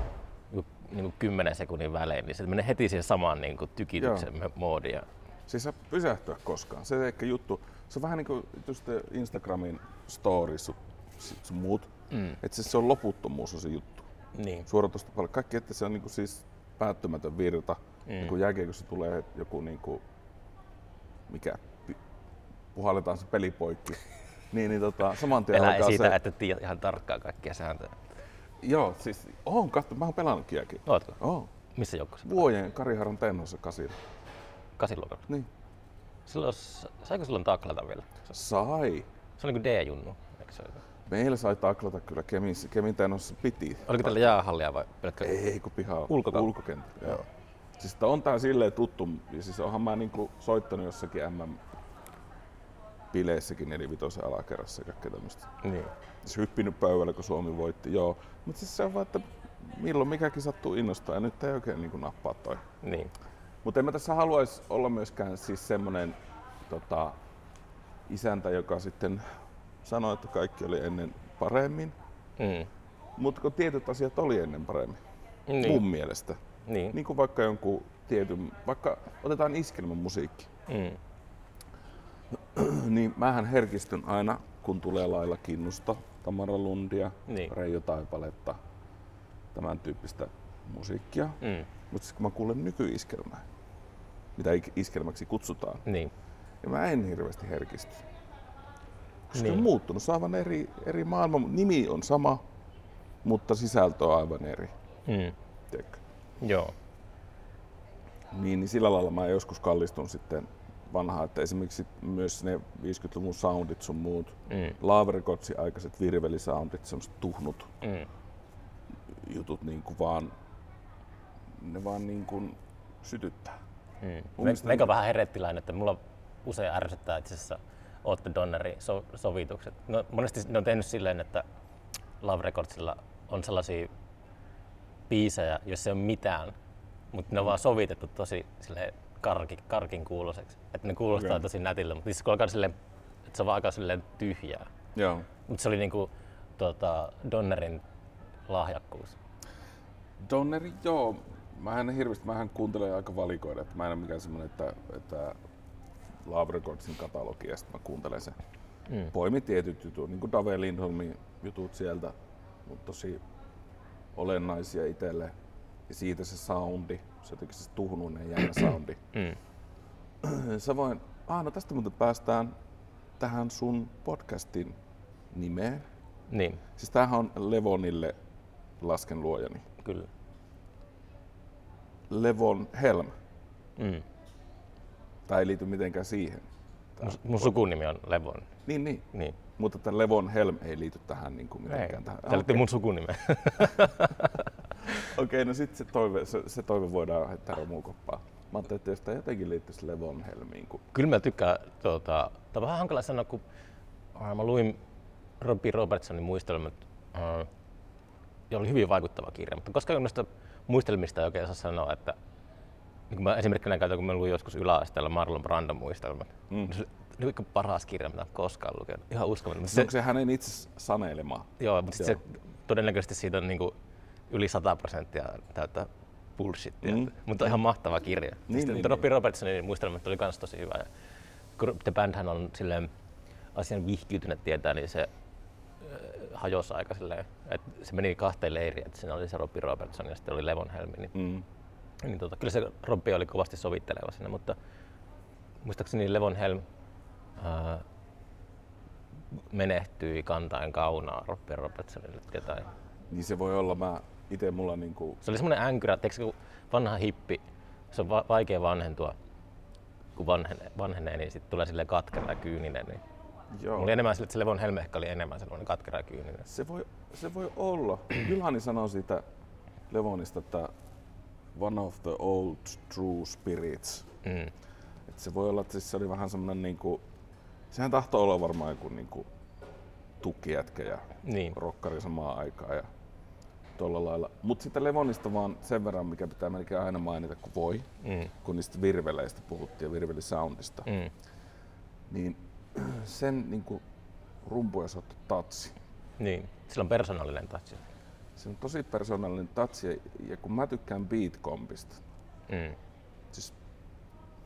joku niinku 10 sekunnin välein, niin se menee heti siihen samaan niinku tykityksen moodiin. ja- Se ei saa pysähtyä koskaan. Se ehkä juttu, se on vähän niin kuin just Instagramin stories sun, sun muut. Mm. Että se, se on loputtomuus on se juttu. Niin. Suoratoista paljon. Kaikki, että se on niin kuin siis päättymätön virta. Mm. Ja kun jääkiekossa tulee joku niin kuin, mikä, puhalletaan se peli poikki. *laughs* niin, niin tota, saman tien Elää alkaa siitä, se, että tiedät ihan tarkkaan kaikkia sääntöjä. Joo, siis oon katso, mä oon pelannut jääkiekkoa. Ootko? Oon. Missä joukkossa? Vuojen Kariharan tennossa kasilla. Kasiluokalla. Niin. Silloin, saiko silloin taklata vielä? Sai. Se oli niin kuin D-junnu, eikö se? Meillä sai taklata kyllä Kemin, Kemin tennossa piti. Oliko tällä jäähallia vai pelkkä? Ei, kun piha Ulkokenttä. ulkokenttä. Joo. Siis on tää silleen tuttu, ja siis onhan mä niinku soittanut jossakin MM bileissäkin nelivitosen alakerrassa ja kaikkea tämmöistä. Niin. Hyppinyt pöydällä, kun Suomi voitti, joo. Mutta siis se on vaan, että milloin mikäkin sattuu innostaa ja nyt ei oikein niin kuin nappaa toi. Niin. Mutta en mä tässä haluaisi olla myöskään siis semmonen tota, isäntä, joka sitten sanoi, että kaikki oli ennen paremmin. Mm. Mutta kun tietyt asiat oli ennen paremmin, Niin. mun mielestä. Niin. Niin kuin vaikka jonkun tietyn, vaikka otetaan iskelmän musiikki, Mm. *clears throat* niin mähän herkistyn aina, kun tulee lailla Kinnusta, Tamara Lundia, Niin. Reijo Taipaletta, tämän tyyppistä musiikkia. Mm. Mutta sitten kun mä kuulen nykyiskelmää, mitä iskelmäksi kutsutaan, Niin. ja mä en hirveästi herkisty. Koska Niin. on muuttunut, se on aivan eri, eri maailma. Nimi on sama, mutta sisältö on aivan eri. Mm. Tiedätkö? Joo. Niin, niin sillä lailla mä joskus kallistun sitten vanhaa, että esimerkiksi myös ne 50-luvun soundit sun muut, Mm. Love Recordsin aikaiset virvelisoundit, semmoset tuhnut Mm. jutut niin kuin vaan, ne vaan niin kuin sytyttää. Mm. Me, meikä ne- vähän herettiläinen, että mulla usein ärsyttää itse asiassa Otto Donnerin so, sovitukset. No, monesti ne on tehnyt silleen, että Love Recordsilla on sellaisia biisejä, joissa ei ole mitään, mutta ne on vaan sovitettu tosi silleen karki, karkin kuuloseksi. Että ne kuulostaa Okei. tosi nätiltä, mutta kun alkaa silleen, että se on vaan aika silleen tyhjää. Joo. Mutta se oli niinku tota, Donnerin lahjakkuus. Donneri, joo. Mä en hirveästi, mähän kuuntelen aika valikoida, että mä en ole mikään semmonen, että, että Love Recordsin katalogi ja sitten mä kuuntelen sen. Mm. Poimin tietyt jutut, niin kuin Dave Lindholmin jutut sieltä, mutta tosi olennaisia itselle. Ja siitä se soundi, se jotenkin se tuhnuinen jännä *clears throat* soundi. Mm. *clears throat* Samoin, ah, no tästä muuten päästään tähän sun podcastin nimeen. Niin, Siis tämähän on Levonille lasken luojani. kyllä. Levon Helm. Mm. Tämä ei liity mitenkään siihen. Mun, mun sukunimi on Levon. Niin, niin. Niin. Mutta tämä Levon Helm ei liity tähän niin kuin Ei. mitenkään. Tähän. Tämä liittyy mun sukunimen. *laughs* Okei, no sitten se toive, se, se toive voidaan heittää romukoppaan. Mä ajattelin, että jos tämä jotenkin liittyisi Levon Helmiin. Kun... Kyllä mä tykkään, tuota, tämä on vähän hankala sanoa, kun äh, mä luin Robbie Robertsonin muistelmat, äh, ja oli hyvin vaikuttava kirja, mutta koska noista muistelmista ei oikein saa sanoa, että niin kuin mä esimerkkinä käytän, kun mä luin joskus yläasteella Marlon Brandon muistelmat, mm. se oli oikein paras kirja, mitä olen koskaan lukenut. Ihan uskomaton. Se, onko se hänen itse sanelema? Joo, mutta sit se, todennäköisesti siitä on niinku yli 100 prosenttia täyttä bullshittia. Mm. Mutta ihan mahtava kirja. Niin, Niin, Sitten niin, niin, Robbie Robertsonin muistelmat oli myös tosi hyvä. Ja kun The Bandhän on silleen asian vihkiytynyt tietää, niin se äh, hajosi aika silleen, että se meni kahteen leiriin, että siinä oli se Robbie Robertson ja sitten oli Levon Helmi. Niin, Mm. niin tota, kyllä se Robbie oli kovasti sovitteleva siinä, mutta muistaakseni Levon Helm ää, menehtyi kantaen kaunaa Robbie Robertsonille tai jotain. Niin se voi olla, mä itse mulla niinku, Se oli semmoinen änkyrä, että kun vanha hippi, se on va- vaikea vanhentua, kun vanhenee, vanhenee niin sitten tulee sille katkera kyyninen. Niin. joo. Mulla oli enemmän sille, että se Levon Helm ehkä oli enemmän sellainen katkera kyyninen. Se voi, se voi olla. Ylhani sanoi siitä Levonista, että one of the old true spirits. Mm. Et se voi olla, että siis se oli vähän semmoinen niinku, sehän tahtoo olla varmaan joku niinku tukkijätkä ja Niin. rokkari samaan aikaan ja tuolla lailla. Mutta sitten Levonista vaan sen verran, mikä pitää melkein aina mainita, kun voi, Mm. kun niistä virveleistä puhuttiin ja virvelisoundista, Mm. niin *clears throat* sen niinku rumpuja soittu tatsi. Niin. Sillä on persoonallinen touch. Se on tosi persoonallinen ja, ja kun mä tykkään beatkompista, Mm. siis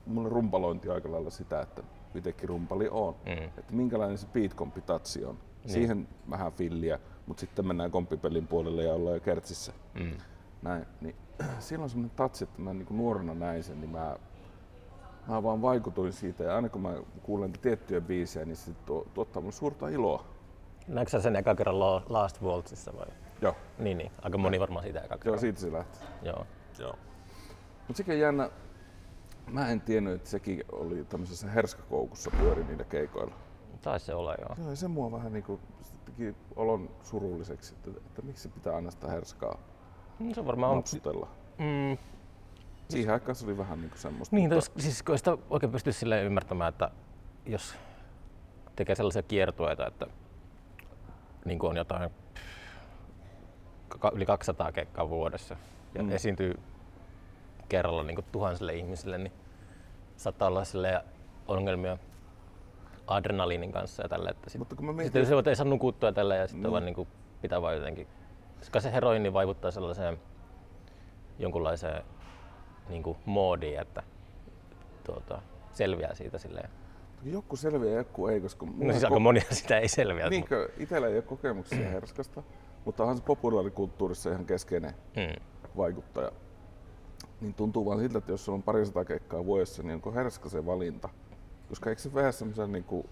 mulle rumpalointi on aika lailla sitä, että itsekin rumpali on. Mm. Että minkälainen se beatkompi tatsi on. Niin. Siihen vähän filliä, mutta sitten mennään komppipelin puolelle ja ollaan jo kertsissä. Mm. Näin, niin *clears throat* silloin semmoinen tatsi, että mä niin nuorena näin sen, niin mä, mä vaan vaikutuin siitä. Ja aina kun mä kuulen tiettyjä biisejä, niin se tuo, tuottaa mulle suurta iloa. Näetkö sä sen eka kerran Last Waltzissa vai? Joo, Niin, niin. Aika moni varmaan siitä eka joo kerran. siitä se lähti. Joo. Joo. Mutta sekin jännä, mä en tiennyt, että sekin oli tämmöisessä herskakoukussa pyöri niillä keikoilla. Taisi se olla joo. Joo, se mua vähän niinku teki olon surulliseksi, että, että miksi se pitää aina sitä herskaa Mm, Se on varmaan... napsutella. Mm, Siihen aikaan se oli vähän niinku semmoista. Niin, mutta- tos, siis kun ei sitä oikein pysty sille ymmärtämään, että jos tekee sellaisia kiertueita, että niin kuin on jotain yli 200 keikkaa vuodessa ja Mm. esiintyy kerralla niin kuin tuhansille ihmisille, niin saattaa olla silleen ongelmia adrenaliinin kanssa ja tällä, että sit, Mutta kun mä sitten mietin, jos ei saa nukuttua ja tällä ja sitten Niin. vaan niin kuin pitää vaan jotenkin, koska se heroini vaikuttaa sellaiseen jonkunlaiseen niin kuin moodiin, että tuota, selviää siitä silleen. joku selviää ja joku ei, koska No siis aika monia sitä ei selviä. Niinkö, itsellä ei ole kokemuksia herskasta, mutta onhan se populaarikulttuurissa ihan keskeinen Mm. vaikuttaja. Niin tuntuu vaan siltä, että jos sulla on parisataa keikkaa vuodessa, niin onko herska se valinta? Koska eikö se vähän semmoisen niinku,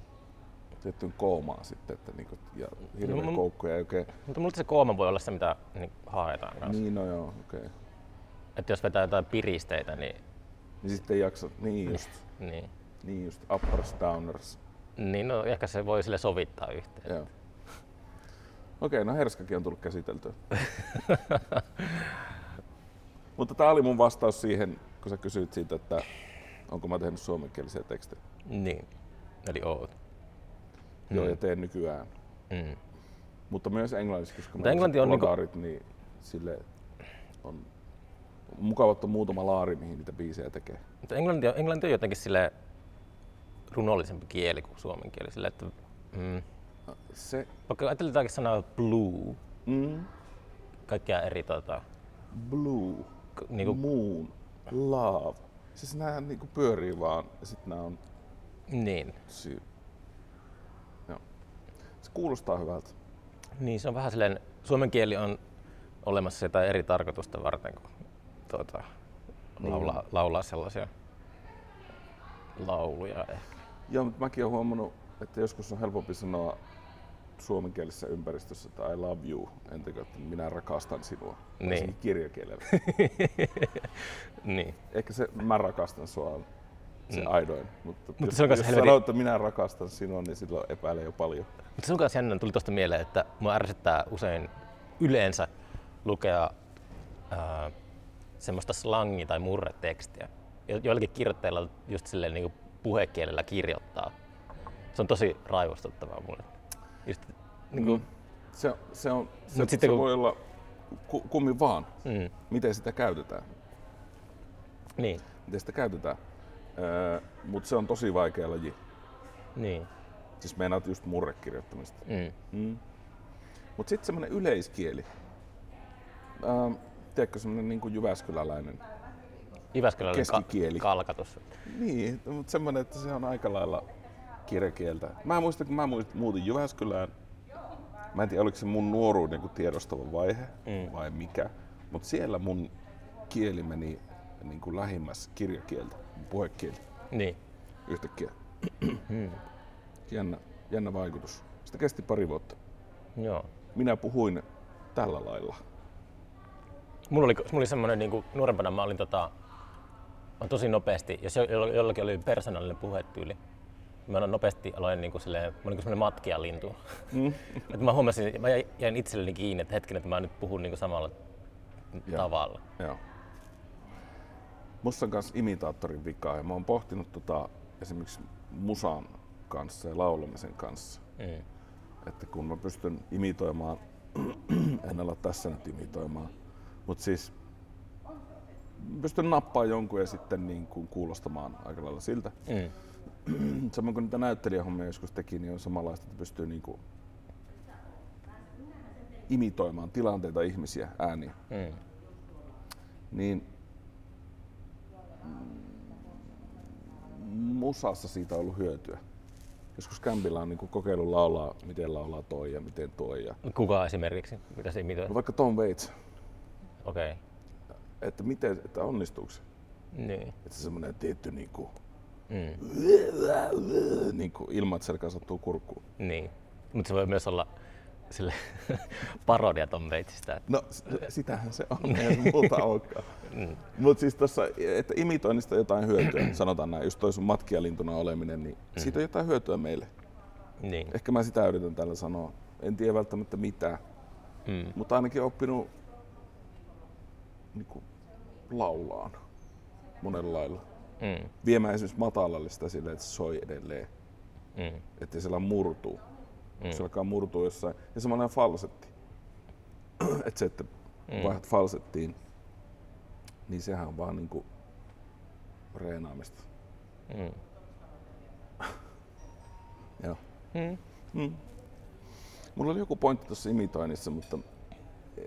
tiettyyn koomaan sitten, että niinku, ja hirveä No, mun- koukkuja ei oikein... Mutta mulla se kooma voi olla se, mitä niin haetaan kanssa. Niin. Niin, no joo, okei. Okay. Että jos vetää jotain piristeitä, niin, Niin sitten ei jaksa, niin just, niin, niin just, uppers, downers. niin no, ehkä se voi sille sovittaa yhteen. Joo. Okei, no herskakin on tullut käsiteltyä. *laughs* Mutta tämä oli mun vastaus siihen, kun sä kysyit siitä, että onko mä tehnyt suomenkielisiä tekstejä. Niin. Eli oot. Mm. Joo, ja teen nykyään. Mm. Mutta myös englanniksi, koska Mutta englanti on niinku- niin sille on mukava ottaa muutama laari, mihin niitä biisejä tekee. Mutta englanti, on- englanti on jotenkin sille runollisempi kieli kuin suomen kieli. Sille, että, mm, Se, vaikka ajatteletaankin sanaa blue, mm, kaikkia eri tota, blue, k- niinku, moon, love. Siis nämä niinku pyörii vaan ja sitten nämä on niin. syy. Joo. Se kuulostaa hyvältä. Niin, se on vähän silleen, suomen kieli on olemassa jotain eri tarkoitusta varten kuin tuota, Niin laulaa, laulaa sellaisia lauluja ehkä. Joo, mutta mäkin olen huomannut, että joskus on helpompi sanoa suomenkielisessä ympäristössä, että I love you, entäkö, että minä rakastan sinua. Niin. Kirjakielellä. *laughs* niin. Ehkä se mä rakastan sua on se Mm. aidoin. Mutta, Mutta jos, se on jos helvetin- sanoo, että minä rakastan sinua, niin silloin epäilee jo paljon. Mutta sun kanssa jännä tuli tuosta mieleen, että mua ärsyttää usein yleensä lukea ää, semmoista slangi- tai murretekstiä. Jo- Joillakin kirjoittajilla just silleen niin puhekielellä kirjoittaa. Se on tosi raivostuttavaa mulle. Just, niin kuin, Se, se, on, se, Mut se sitten kun- voi olla ku, kummin vaan, mm, miten sitä käytetään. niin, Miten sitä käytetään. Öö, Mutta se on tosi vaikea laji. niin. Siis meinaat just murrekirjoittamista. Mm. Mm. Mutta sitten semmoinen yleiskieli. Ähm, tiedätkö semmoinen niinku jyväskyläläinen? Jyväskylällä ka- Keskikieli. kalkatus. Niin, mutta semmoinen, että se on aika lailla kirjakieltä. Mä muistan, kun mä muutin Jyväskylään. Mä en tiedä, oliko se mun nuoruuden niin tiedostava vaihe Mm. vai mikä. Mutta siellä mun kieli meni niin kuin lähimmäs kirjakieltä, puhekieli Niin. yhtäkkiä. Mm. Jännä, jännä vaikutus. Sitä kesti pari vuotta. Joo. Minä puhuin tällä lailla. Mulla oli, mulla oli semmoinen, niin kuin, nuorempana mä olin tota, mä tosi nopeasti, jos jo- jolla- jollakin oli persoonallinen puhetyyli, mä no- nopeasti aloin niin kuin silleen, mä olin kuin semmoinen matkijalintu. Mm. *laughs* että mä huomasin, mä jäin- itselleni kiinni, että hetken, että mä nyt puhun niin kuin samalla Joo. tavalla. Joo. Musta on kanssa imitaattorin vikaa ja mä oon pohtinut tota, esimerkiksi musan kanssa ja laulamisen kanssa. Mm. Että kun mä pystyn imitoimaan, *clears throat* en ala tässä nyt imitoimaan, mutta siis pystyn nappaa jonkun ja sitten niin kuin kuulostamaan aika lailla siltä. Mm. *clears throat* Samoin kuin niitä näyttelijähommia joskus teki, niin on samanlaista, että pystyy niin kuin imitoimaan tilanteita, ihmisiä, ääniä. Mm. Niin musassa siitä on ollut hyötyä. Joskus Kämpillä on niin kokeillut laulaa, miten laulaa toi ja miten toi. Ja... Kuka esimerkiksi? Mitä se imitoi? No vaikka Tom Waits, Okei. että miten, että onnistuuko se? Niin. Että se semmoinen tietty niin kuin, Mm. niin kuin ilman, että selkä sattuu kurkkuun. Niin. Mutta se voi myös olla sille *laughs* parodia Tom Waitsista. että- No sitähän se on, ei muuta *laughs* olekaan. Mm. Mutta siis tuossa, että imitoinnista jotain hyötyä, *clears throat* sanotaan näin, just toi sun matkijalintuna oleminen, niin siitä on jotain hyötyä meille. Niin. Ehkä mä sitä yritän tällä sanoa. En tiedä välttämättä mitään, Mm. mutta ainakin oppinut niin kuin, laulaan monella lailla. Mm. Viemään esimerkiksi matalalle sitä silleen, että se soi edelleen. Mm. Että se murtuu. Mm. Se alkaa murtua jossain. Ja semmoinen falsetti. *clears throat* että se, että mm. vaihdat falsettiin, niin sehän on vaan niinku reenaamista. Mm. *laughs* Joo. Mm. Mm. Mulla oli joku pointti tuossa imitoinnissa, mutta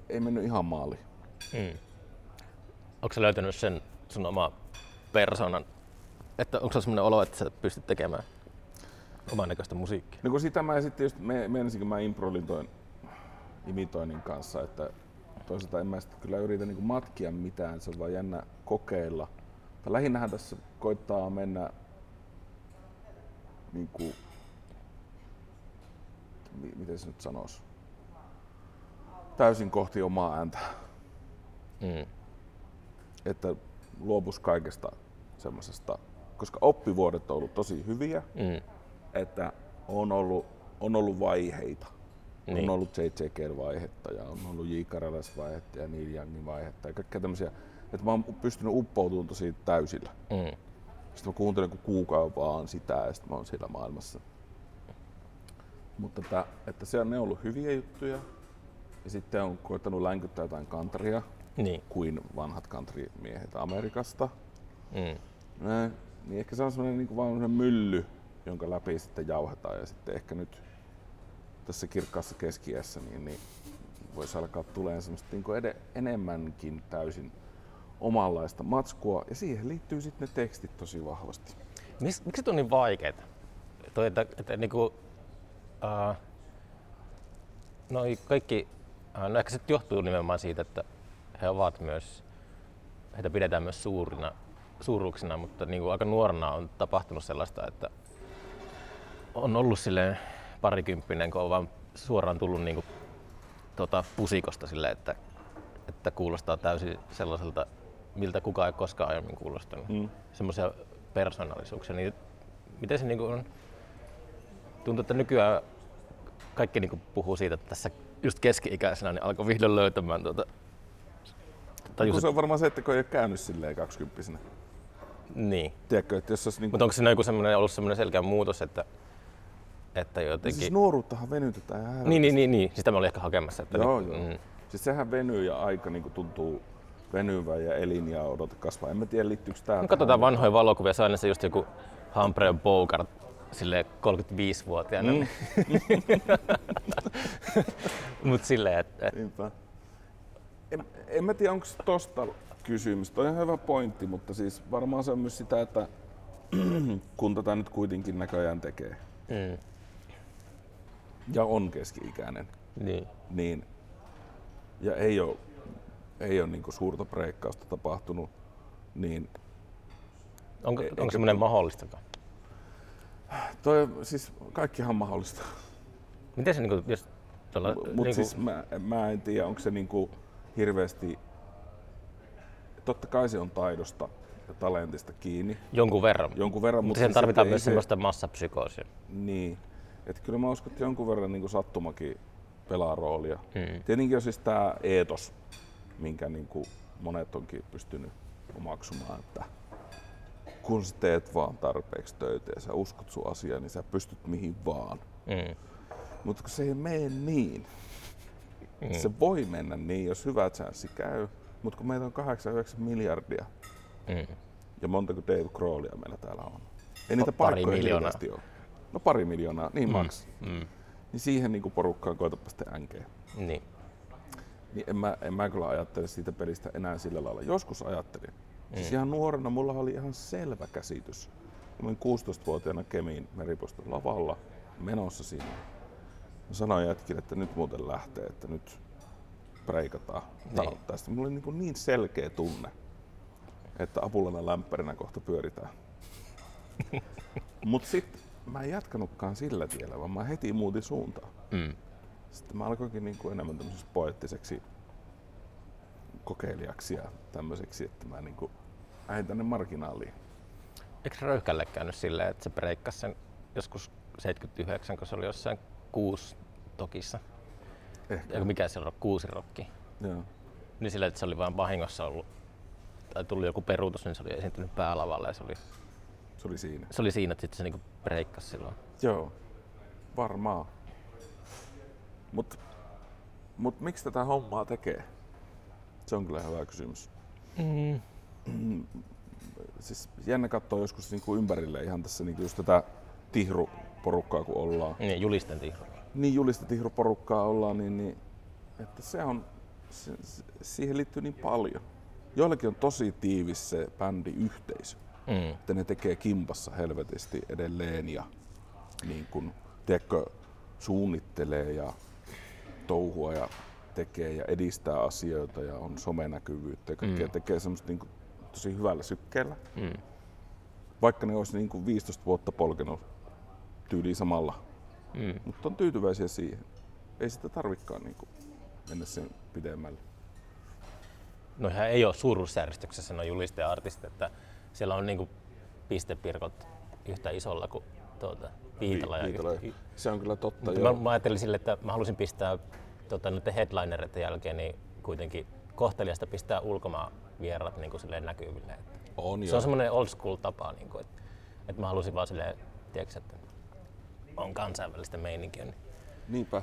ei mennyt ihan maali. Mm. Onko löytänyt sen sun oma persoonan, että onko se sellainen olo, että sä pystyt tekemään oman näköistä musiikkia? No kun sitä mä sitten just me, menisinkin mä improilin toin imitoinnin kanssa, että toisaalta en mä sitten kyllä yritä niinku matkia mitään, se on vaan jännä kokeilla. Tai lähinnähän tässä koittaa mennä niinku, mi- miten se nyt sanois, täysin kohti omaa ääntä. Mm. Että luopus kaikesta semmoisesta, koska oppivuodet on ollut tosi hyviä, Mm. Että on ollut, on ollut vaiheita. Niin. On ollut JJK-vaihetta ja on ollut J. vaihetta ja Neil Youngin vaihetta ja kaikkea tämmöisiä. Että mä oon pystynyt uppoutumaan tosi täysillä. Mm. Sitten mä kuuntelen kun kuukauden vaan sitä ja sitten mä oon siellä maailmassa. Mutta että, että se on, ne ollut hyviä juttuja. Ja sitten on koittanut länkyttää jotain kantria, Niin. kuin vanhat country-miehet Amerikasta. Mm. Niin ehkä se on semmoinen niin vaan semmoinen mylly, jonka läpi sitten jauhetaan ja sitten ehkä nyt tässä kirkkaassa keskiässä niin, niin voisi alkaa tulemaan semmoista niin ed- enemmänkin täysin omanlaista matskua ja siihen liittyy sitten ne tekstit tosi vahvasti. Miks, miksi se on niin vaikeaa? Toi, että, että niinku, uh, noi kaikki, uh, no ehkä se johtuu nimenomaan siitä, että he ovat myös, heitä pidetään myös suurina, suuruuksina, mutta niinku aika nuorena on tapahtunut sellaista, että on ollut silleen parikymppinen, kun on vaan suoraan tullut niinku, tota, pusikosta silleen, että, että kuulostaa täysin sellaiselta, miltä kukaan ei koskaan aiemmin kuulostanut. Mm. Semmoisia persoonallisuuksia. Niin miten se niinku on? Tuntuu, että nykyään kaikki niinku puhuu siitä, että tässä just keski-ikäisenä niin alkoi vihdoin löytämään tuota, tajus, Kun se on varmaan se, että kun ei ole käynyt silleen 20 Niin. Tiedätkö, että jos olisi niin Mutta onko siinä joku semmoinen, ollut semmoinen selkeä muutos, että, että jotenkin... Siis nuoruuttahan venytetään ihan Niin, niin, niin, niin. Sitä mä olin ehkä hakemassa. Että Joo, niin, joo. Mm, Siis sehän venyy ja aika niin tuntuu venyvän ja elin ja odote kasvaa. En mä tiedä liittyykö tää No, katsotaan vanhoja valokuvia, se on aina se just joku Humphrey Bogart sille 35-vuotiaana. Mm. *laughs* Mut silleen, että Niinpä. En, en mä tiedä, onko tosta kysymys. Toi on ihan hyvä pointti, mutta siis varmaan se on myös sitä, että *clears throat* kun tätä nyt kuitenkin näköjään tekee mm, ja on keski-ikäinen, niin. niin ja ei ole, ei ole niinku suurta breikkausta tapahtunut, niin Onko, E- onko semmoinen mahdollista? toi, siis kaikkihan on mahdollista. Miten se niinku, jos tuolla, Mutta niinku, siis mä, mä en tiedä, onko se niinku hirveästi... Totta kai se on taidosta ja talentista kiinni jonkun verran? jonkun verran, mutta siis siihen tarvitaan ei myös se- semmoista massapsykoosia. Niin. Että kyllä mä uskon, että jonkun verran niin sattumakin pelaa roolia. Mm. Tietenkin on siis tämä eetos, minkä niin kuin monet onkin pystynyt omaksumaan, että kun sä teet vaan tarpeeksi töitä ja sä uskot sun asiaan, niin sä pystyt mihin vaan. Mm. Mutta kun se ei mene niin. Mm. Se voi mennä niin, jos hyvä chanssi käy. Mutta kun meitä on 8-9 miljardia Mm. ja montako Dave Grohlia meillä täällä on. Ei niitä paikkoja miljoonaa. ole. No pari miljoonaa, niin mm. maks. Mm. Niin siihen niin porukkaan koetapa sitten änkeä. Niin. Niin en mä, en mä kyllä ajattele siitä pelistä enää sillä lailla. Joskus ajattelin. Mm. Siis ihan nuorena mulla oli ihan selvä käsitys. Mä olin 16-vuotiaana Kemiin meripuiston lavalla menossa sinne. Mä sanoin jätkille, että nyt muuten lähtee, että nyt breikataan Niin. tästä. Mulla oli niin, kuin niin selkeä tunne, että apulana lämpärinä kohta pyöritään. *laughs* Mut sitten mä en jatkanutkaan sillä tiellä, vaan mä heti muutin suuntaan. Mm. Sitten mä alkoinkin niin kuin enemmän tämmöiseksi poettiseksi kokeilijaksi ja tämmöiseksi, että mä niin kuin lähdin tänne marginaaliin. Eikö Röyhkälle käynyt silleen, että se breikkasi sen joskus 79, kun se oli jossain kuusi tokissa? Ehkä. Eikö mikä se on, kuusi rokki? Joo. Niin silleen, että se oli vain vahingossa ollut, tai tullut joku peruutus, niin se oli esiintynyt päälavalle ja se oli Se oli siinä. Se oli siinä, että sitten se niinku breikkasi silloin. Joo, varmaan. Mut, mut miksi tätä hommaa tekee? Se on kyllä hyvä kysymys. Mm. Siis jännä katsoa joskus niinku ympärille ihan tässä niinku just tätä tihruporukkaa kun ollaan. Niin, julisten tihro. Niin julista tihruporukkaa ollaan, niin, niin että se on, se, se, siihen liittyy niin paljon. Joillakin on tosi tiivis se bändiyhteisö. Mm. että ne tekee kimpassa helvetisti edelleen ja niin kun, tiedätkö, suunnittelee ja touhua ja tekee ja edistää asioita ja on somenäkyvyyttä ja kaikkea Mm. tekee semmoista niin tosi hyvällä sykkeellä. Mm. Vaikka ne olisi niin kuin 15 vuotta polkenut tyyliin samalla, Mm. mutta on tyytyväisiä siihen. Ei sitä tarvikaan niin kuin mennä sen pidemmälle. Noihän ei ole suuruusjärjestyksessä nuo julisteartistit, että siellä on niinku pistepirkot yhtä isolla kuin tuota, Viitala. ja Viitala. yhtä- Se on kyllä totta. Mutta joo. mä, mä ajattelin sille, että mä halusin pistää tota, noiden headlinereiden jälkeen niin kuitenkin kohteliasta pistää ulkomaan vierat niin kuin näkyville. Että on, se joo. on semmoinen old school tapa, niin kuin, että, että mä halusin vaan silleen, tiedätkö, että on kansainvälistä meininkiä, niin Niinpä.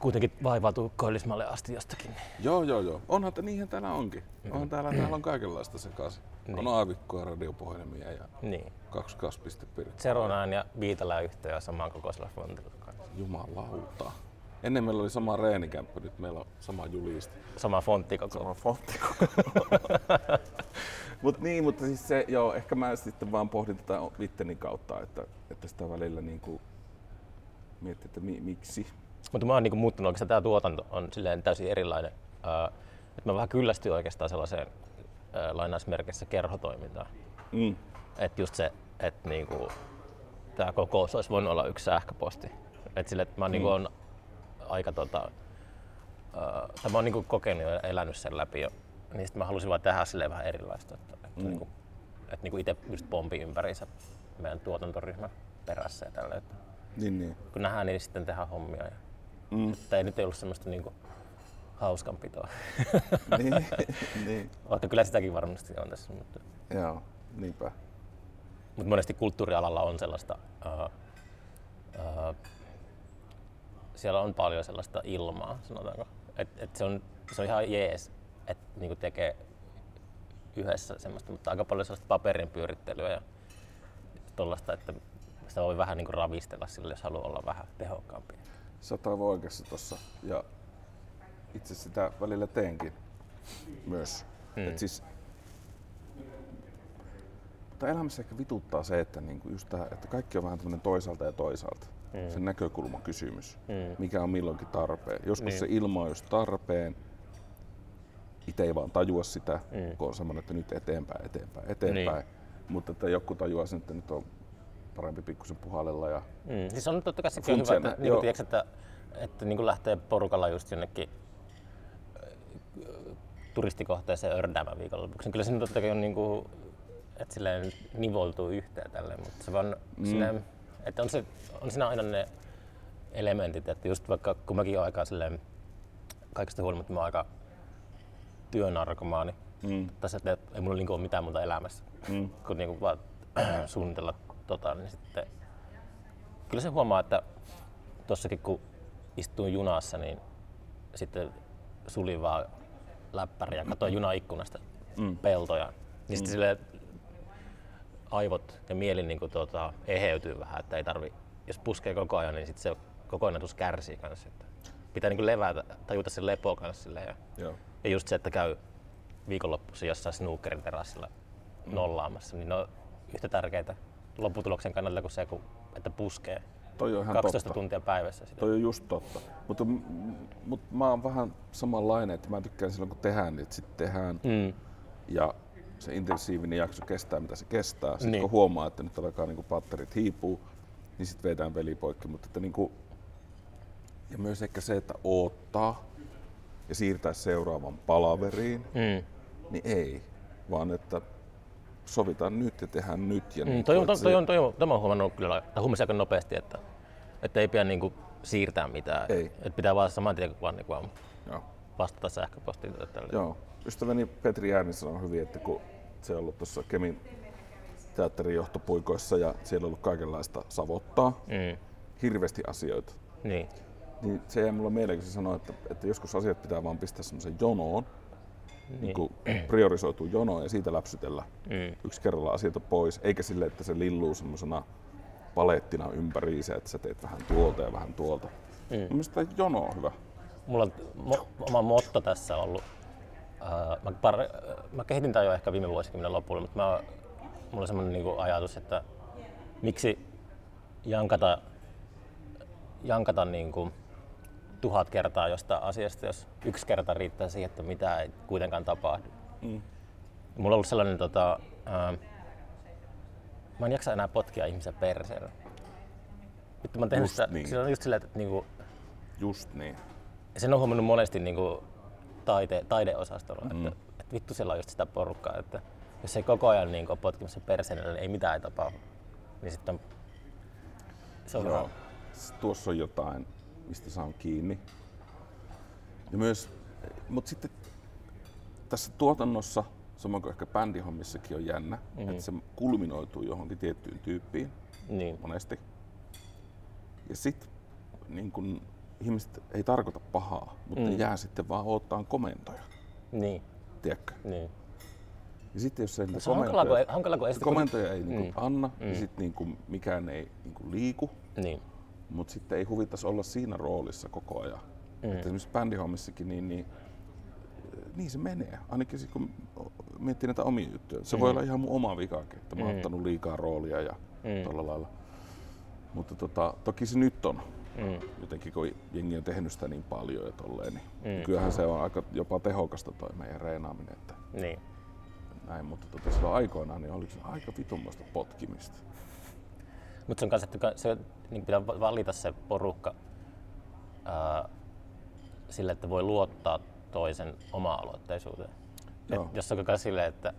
Kuitenkin vaivautuu koillismalle asti jostakin. Joo, joo, joo. Onhan, että niinhän täällä onkin. Onhan täällä, täällä on kaikenlaista sekaisin. Niin. On aavikkoa, radiopuhelimia ja niin. kaksi kaspistepirkkoa. Zeronaan ja Viitala yhteen samaan kokoisella frontilla. Jumalauta. Ennen meillä oli sama reenikämppä, nyt meillä on sama juliste. Sama fontti koko. Sama fontti *laughs* Mut niin, mutta siis se, joo, ehkä mä sitten vaan pohdin tätä itteni kautta, että, että sitä välillä niinku miettii, että mi, miksi. Mutta mä oon niinku muuttunut oikeastaan, tämä tuotanto on silleen täysin erilainen. Öö, että mä vähän kyllästyin oikeastaan sellaiseen öö, lainausmerkissä kerhotoimintaan. Mm. Että just se, että niinku, tämä kokous olisi voinut olla yksi sähköposti. Että sille, että mä Mm. niinku on aika tota, öö, tai mä oon niinku kokenut ja elänyt sen läpi jo. Niin sit mä halusin vaan tehdä silleen vähän erilaista. Että, että, Mm. niinku, että niinku itse just pompi ympäriinsä meidän tuotantoryhmän perässä ja tällä. Niin, niin. kun nähdään, niin sitten tehdään hommia. Ja, Mm. että ei nyt ei ollut semmoista niinku hauskanpitoa. niin, *laughs* niin. Vaikka kyllä sitäkin varmasti on tässä. Mutta, Joo, niinpä. mutta monesti kulttuurialalla on sellaista, ää, ää, siellä on paljon sellaista ilmaa, sanotaanko. Et, et se, on, se on ihan jees, että niinku tekee yhdessä semmoista, mutta aika paljon sellaista paperin pyörittelyä ja tollaista, että sitä voi vähän niinku ravistella sille, jos haluaa olla vähän tehokkaampi. Sä oot aivan oikeassa tossa. Ja itse sitä välillä teenkin myös. Mm. Et siis, mutta elämässä ehkä vituttaa se, että, niinku just tää, että kaikki on vähän tämmöinen toisaalta ja toisaalta. Mm. Se näkökulmakysymys, Mm. mikä on milloinkin tarpeen. Joskus Niin. se ilma on just tarpeen, itse ei vaan tajua sitä, Mm. kun on semmoinen, että nyt eteenpäin, eteenpäin, eteenpäin. Niin. Mutta että joku tajuaa sen, että nyt on parempi pikkusen puhallella ja Mm. Siis on totta kai sekin hyvä, että, niin kuin, tiedätkö, että, että niin kuin lähtee porukalla just jonnekin äh, turistikohteeseen ördäämään viikonlopuksi. niin Kyllä siinä totta kai on niin kuin, että silleen nivoltuu yhteen tälleen, mutta se vaan mm. silleen, että on, se, on siinä aina ne elementit, että just vaikka kun mäkin olen aika silleen, kaikesta huolimatta mä oon aika työnarkomaani, mm, tässä että ei mulla niinku ole mitään muuta elämässä mm, kun niinku vaan *clears throat* suunnitella tota, niin sitten kyllä se huomaa, että tossakin kun istuin junassa, niin sitten sulin vaan läppäri ja katsoin junaikkunasta Mm. peltoja. Niin sitten silleen aivot ja mieli niin kuin, tota, eheytyy vähän, että ei tarvi, jos puskee koko ajan, niin sitten se kokonaisuus kärsii kanssa. Että pitää niin kuin levätä, tajuta sen lepo kanssa silleen, ja, joo. ja just se, että käy viikonloppuisin jossain snookerin terassilla nollaamassa, niin ne on yhtä tärkeitä lopputuloksen kannalta kuin se, kun, että puskee Toi on ihan 12 totta. tuntia päivässä sitä. Toi on just totta. Mutta, mutta mä oon vähän samanlainen, että mä tykkään silloin kun tehdään, niin sitten tehdään Mm. ja se intensiivinen jakso kestää mitä se kestää. Sitten Niin. kun huomaa, että nyt alkaa niin patterit hiipuu, niin sitten vedään peli poikki. Mutta että niin kuin, ja myös ehkä se, että odottaa ja siirtää seuraavan palaveriin, Mm. niin ei. Vaan että sovitaan nyt ja tehdään nyt. Ja Mm, niin toi, on, toi, että toi, se- on, toi, on, toi oon huomannut kyllä, tai huomasin aika nopeasti, että, että ei pidä niinku siirtää mitään. Ei. Että pitää vaan saman tien vaan niinku vaan Joo. vastata sähköpostiin. Joo. Ystäväni Petri Järni sanoi hyvin, että kun se on ollut tuossa Kemin teatterijohtopuikoissa ja siellä on ollut kaikenlaista savottaa, Mm. hirveästi asioita. Niin. Niin se jäi mulla mieleen, kun se sanoi, että, että joskus asiat pitää vaan pistää semmoisen jonoon, niin. niin kuin priorisoituu jonoon ja siitä läpsytellä Mm. yksi kerralla asioita pois, eikä sille, että se lilluu semmoisena palettina ympäriinsä, että sä teet vähän tuolta ja vähän tuolta. Mm. Mielestäni jono on hyvä. Mulla on mo- oma motto tässä ollut. Uh, mä, par- mä kehitin tämän jo ehkä viime vuosikymmenen lopulla, mutta mä, mulla on semmoinen niinku ajatus, että miksi jankata, jankata niinku tuhat kertaa jostain asiasta, jos yksi kerta riittää siihen, että mitä ei kuitenkaan tapahdu. Mm. Mulla on ollut sellainen, tota, uh, mä en jaksa enää potkia ihmisiä perseellä. Vittu, mä oon tehnyt Just sitä, niin. se on just silleen, että niinku, Just niin. sen on huomannut monesti niin kuin taite, taideosastolla, mm. että, että vittu siellä on just sitä porukkaa, että jos ei koko ajan niin potkimassa perseenä, niin ei mitään ei tapahdu. Niin sitten on, se on Joo. Tuossa on jotain, mistä saan kiinni. Ja myös, mutta sitten tässä tuotannossa, samoin kuin ehkä bändihommissakin on jännä, mm-hmm. että se kulminoituu johonkin tiettyyn tyyppiin niin, monesti. Ja sitten niin kun, ihmiset ei tarkoita pahaa, mutta mm. jää sitten vaan odottaa komentoja, niin, tiedätkö? niin. Ja sitten jos niitä Se on kun, komentoja, hankalaa, kun ei sitä, komentoja ei niin Mm. anna, mm. ja sitten niin mikään ei niin liiku, niin, mutta sitten ei huvittaisi olla siinä roolissa koko ajan. Mm. Mm. esimerkiksi bändihommissakin, niin, niin, niin se menee. Ainakin sit, kun miettii näitä omia juttuja. Se mm. voi olla ihan mun oma vikakin, että mä oon Mm. ottanut liikaa roolia ja Mm. mm. tuolla lailla. Mutta tota, toki se nyt on. mm, Jotenkin kun jengi on tehnyt sitä niin paljon ja tolleen, niin Mm. mm. kyllähän se on aika jopa tehokasta toi meidän reenaaminen. Että niin. näin, mutta tota, silloin aikoinaan niin oliko se aika vitummoista potkimista. Mutta se on kanssa, että se, niin pitää valita se porukka ää, sille, että voi luottaa toisen oma-aloitteisuuteen. Joo. Et jos on koko ajan silleen, että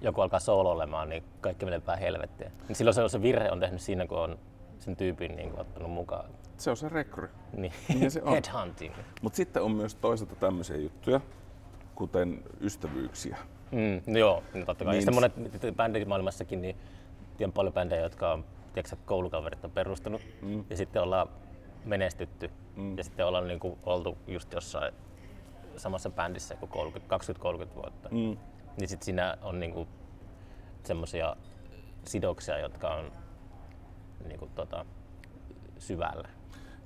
joku alkaa soololemaan, niin kaikki menee päin helvettiin. Niin silloin se, se virhe on tehnyt siinä, kun on sen tyypin niin kuin, ottanut mukaan. Se on se rekry. Niin. *laughs* Niin se on. Headhunting. Mutta sitten on myös toisaalta tämmöisiä juttuja, kuten ystävyyksiä. Mm, no joo, no totta kai. Niin sitten monet bändimaailmassakin, niin tiedän paljon bändejä, jotka on, tiedätkö, koulukaverit on perustanut Mm. ja sitten ollaan menestytty mm. ja sitten ollaan niinku oltu just jossain samassa bändissä kuin 30 20-30 vuotta. Mm. Niin sitten siinä on niinku semmoisia sidoksia, jotka on niinku tota, syvällä.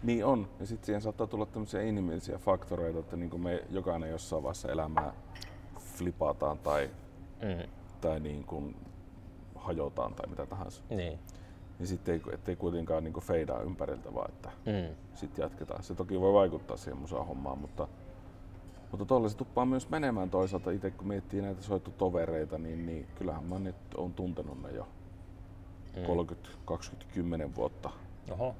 Niin on. Ja sitten siihen saattaa tulla tämmöisiä inhimillisiä faktoreita, että niin me jokainen jossain vaiheessa elämää flipataan tai, Mm. tai niin kuin hajotaan tai mitä tahansa. Niin. Niin sitten ei, ettei kuitenkaan niin feidaa ympäriltä, vaan että Mm. sitten jatketaan. Se toki voi vaikuttaa siihen musahommaan, mutta mutta tuolla se tuppaa myös menemään toisaalta itse, kun miettii näitä soittotovereita, niin, niin kyllähän mä nyt on tuntenut ne jo Mm. 30, 20, 10 vuotta. Oho.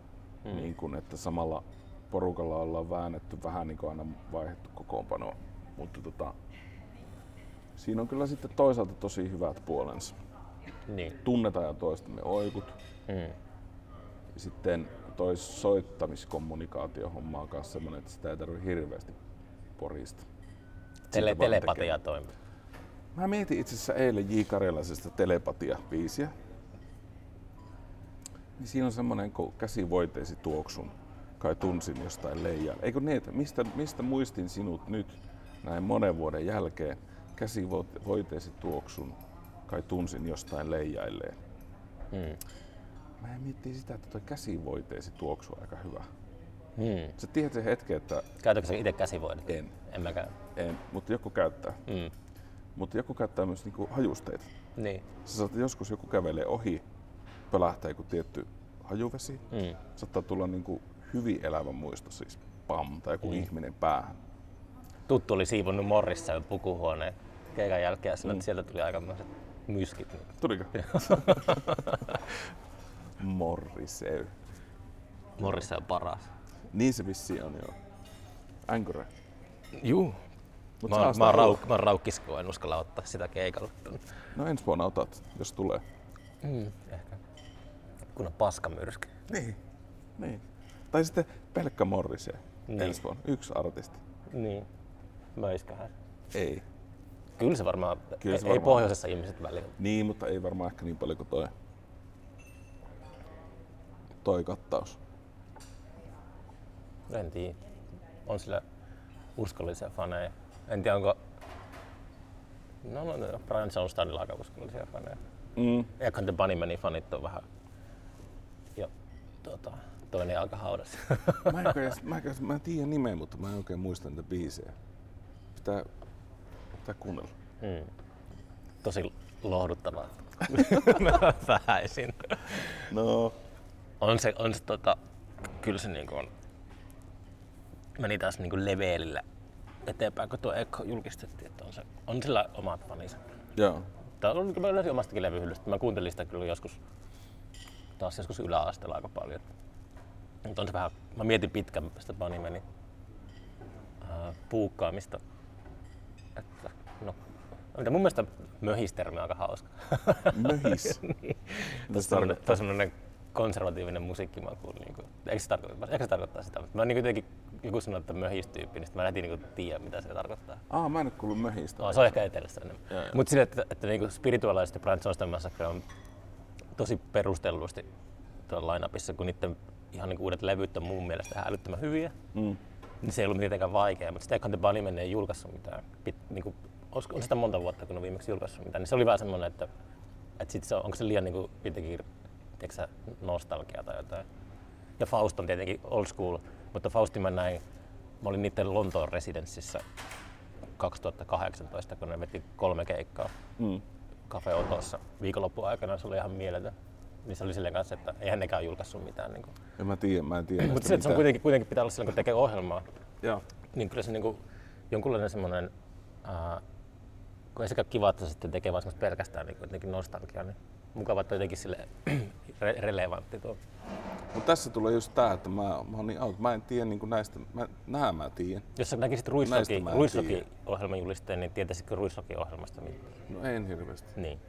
Mm. Niin kuin, että samalla porukalla ollaan väännetty vähän niin kuin aina vaihdettu kokoonpanoa. Mutta tota, siinä on kyllä sitten toisaalta tosi hyvät puolensa. Niin. Tunnetaan ja toistamme oikut. Mm. Sitten toi soittamiskommunikaatiohomma on myös semmoinen, että sitä ei tarvitse hirveästi porista. Tele, telepatia toimii. Mä mietin itse asiassa eilen J. Karjalaisesta telepatia-biisiä. Niin siinä on semmoinen, kun käsivoiteesi tuoksun, kai tunsin jostain leijaa. Eikö niin, että mistä, mistä muistin sinut nyt näin monen vuoden jälkeen? Käsivoiteesi tuoksun, kai tunsin jostain leijailleen. Mm. Mä en miettii sitä, että toi käsivoiteesi tuoksu on aika hyvä. Mm. Sä tiedät sen hetken, että Käytätkö sä itse käsivoidet? en, En mäkään. en, mutta joku käyttää. Mm. Mutta joku käyttää myös niinku hajusteita. Niin. Sä saat joskus joku kävelee ohi, pölähtää joku tietty hajuvesi. Mm. Saattaa tulla niinku hyvin elävä muisto, siis pam, tai joku mm. ihminen päähän. Tuttu oli siivonnut Morrissa pukuhuoneen keikan jälkeen ja sanoi, että sieltä tuli aikamoiset myskit. Tuliko? *laughs* Morriseu. On paras. Niin se vissiin on joo. Änkyrä. Juu. Mut Mä, oon- mä, oon rauk, mä oon raukkis, kun en uskalla ottaa sitä keikalla. No ensi vuonna otat, jos tulee. Mm, ehkä. Kun on paskamyrsky. Niin. niin. Tai sitten pelkkä Morriseu. Niin. Ensi vuonna. Yksi artisti. Niin. Möisköhän. Ei. Kyllä se varmaan, Kyllä se ei, varmaan. pohjoisessa ihmiset väliä. Niin, mutta ei varmaan ehkä niin paljon kuin toi, toi kattaus. En tiedä. On sillä uskollisia faneja. En tiedä onko... No, no, no Brian Johnstadilla aika uskollisia faneja. Mm. Eiköhän The Bunnymanin fanit on vähän... Ja tota, toinen aika haudassa. *laughs* Mä en, oikein, mä, en, mä en tiedä nimeä, mutta mä en oikein muista niitä biisejä. Pitää, pitää kuunnella. mm. Tosi lohduttavaa. *laughs* *laughs* Vähäisin. No, On se, on se tota, kyllä se niinku on, meni taas niinku levelillä eteenpäin, kun tuo Echo julkistettiin, että on, se, on sillä omat faninsa. joo. Tää on, mä löysin omastakin levyhyllystä. Mä kuuntelin sitä kyllä joskus, taas joskus yläasteella aika paljon. Mutta on se vähän, mä mietin pitkän sitä Bunnymanin äh, puukkaamista. Että, no, mitä mun mielestä möhistermi on aika hauska. Möhis. *laughs* niin. Tuo on semmoinen konservatiivinen musiikkimaku. Niin kuin, eikö, se tarkoita, eikö se tarkoittaa sitä? Mä niin jotenkin, joku sanoo, että möhistyyppi, niin mä en niin tiedä, mitä se tarkoittaa. Aa, mä en ole kuullut möhistä. No, se on ehkä etelässä enemmän. Mutta sille, että, että niinku spirituaaliset ja Brian Johnston Massacre on tosi perustellusti tuolla line-upissa, kun niiden ihan niinku uudet levyt on mun mielestä ihan älyttömän hyviä. Mm. Niin se ei ollut mitenkään vaikea, mutta sitten The Bunnymen ei julkaissut mitään. Pit, niinku, olisiko- on sitä monta vuotta, kun on viimeksi julkaissut mitään, niin se oli vähän semmoinen, että, että sit se on, onko se liian niinku, jotenkin tiedätkö sä, nostalgia tai jotain. Ja Faust on tietenkin old school, mutta Faustin mä näin, mä olin niiden Lontoon residenssissä 2018, kun ne veti kolme keikkaa Mm. Cafe Otossa viikonloppuun aikana, se oli ihan mieletön. Niin se oli silleen kanssa, että eihän nekään julkaissut mitään. Niin En mä tiedä, mä en tiedä. mutta se, että se on kuitenkin, kuitenkin pitää olla silloin, kun tekee ohjelmaa, Joo. niin kyllä se niinku, jonkunlainen semmoinen, kun ei sekään kiva, että se sitten tekee vaan pelkästään niin jotenkin nostalgiaa, niin mukava, että jotenkin sille re- relevantti tuo. Mutta tässä tulee just tää, että mä, mä oon niin out. Mä en tiedä niin näistä, mä, nää mä tiedän. Jos sä näkisit Näistä Ruisrokin, mä en Ruisrokin tiedä. ohjelman julisteen, niin tietäisitkö Ruisrokin ohjelmasta mitään? No en hirveästi. Niin.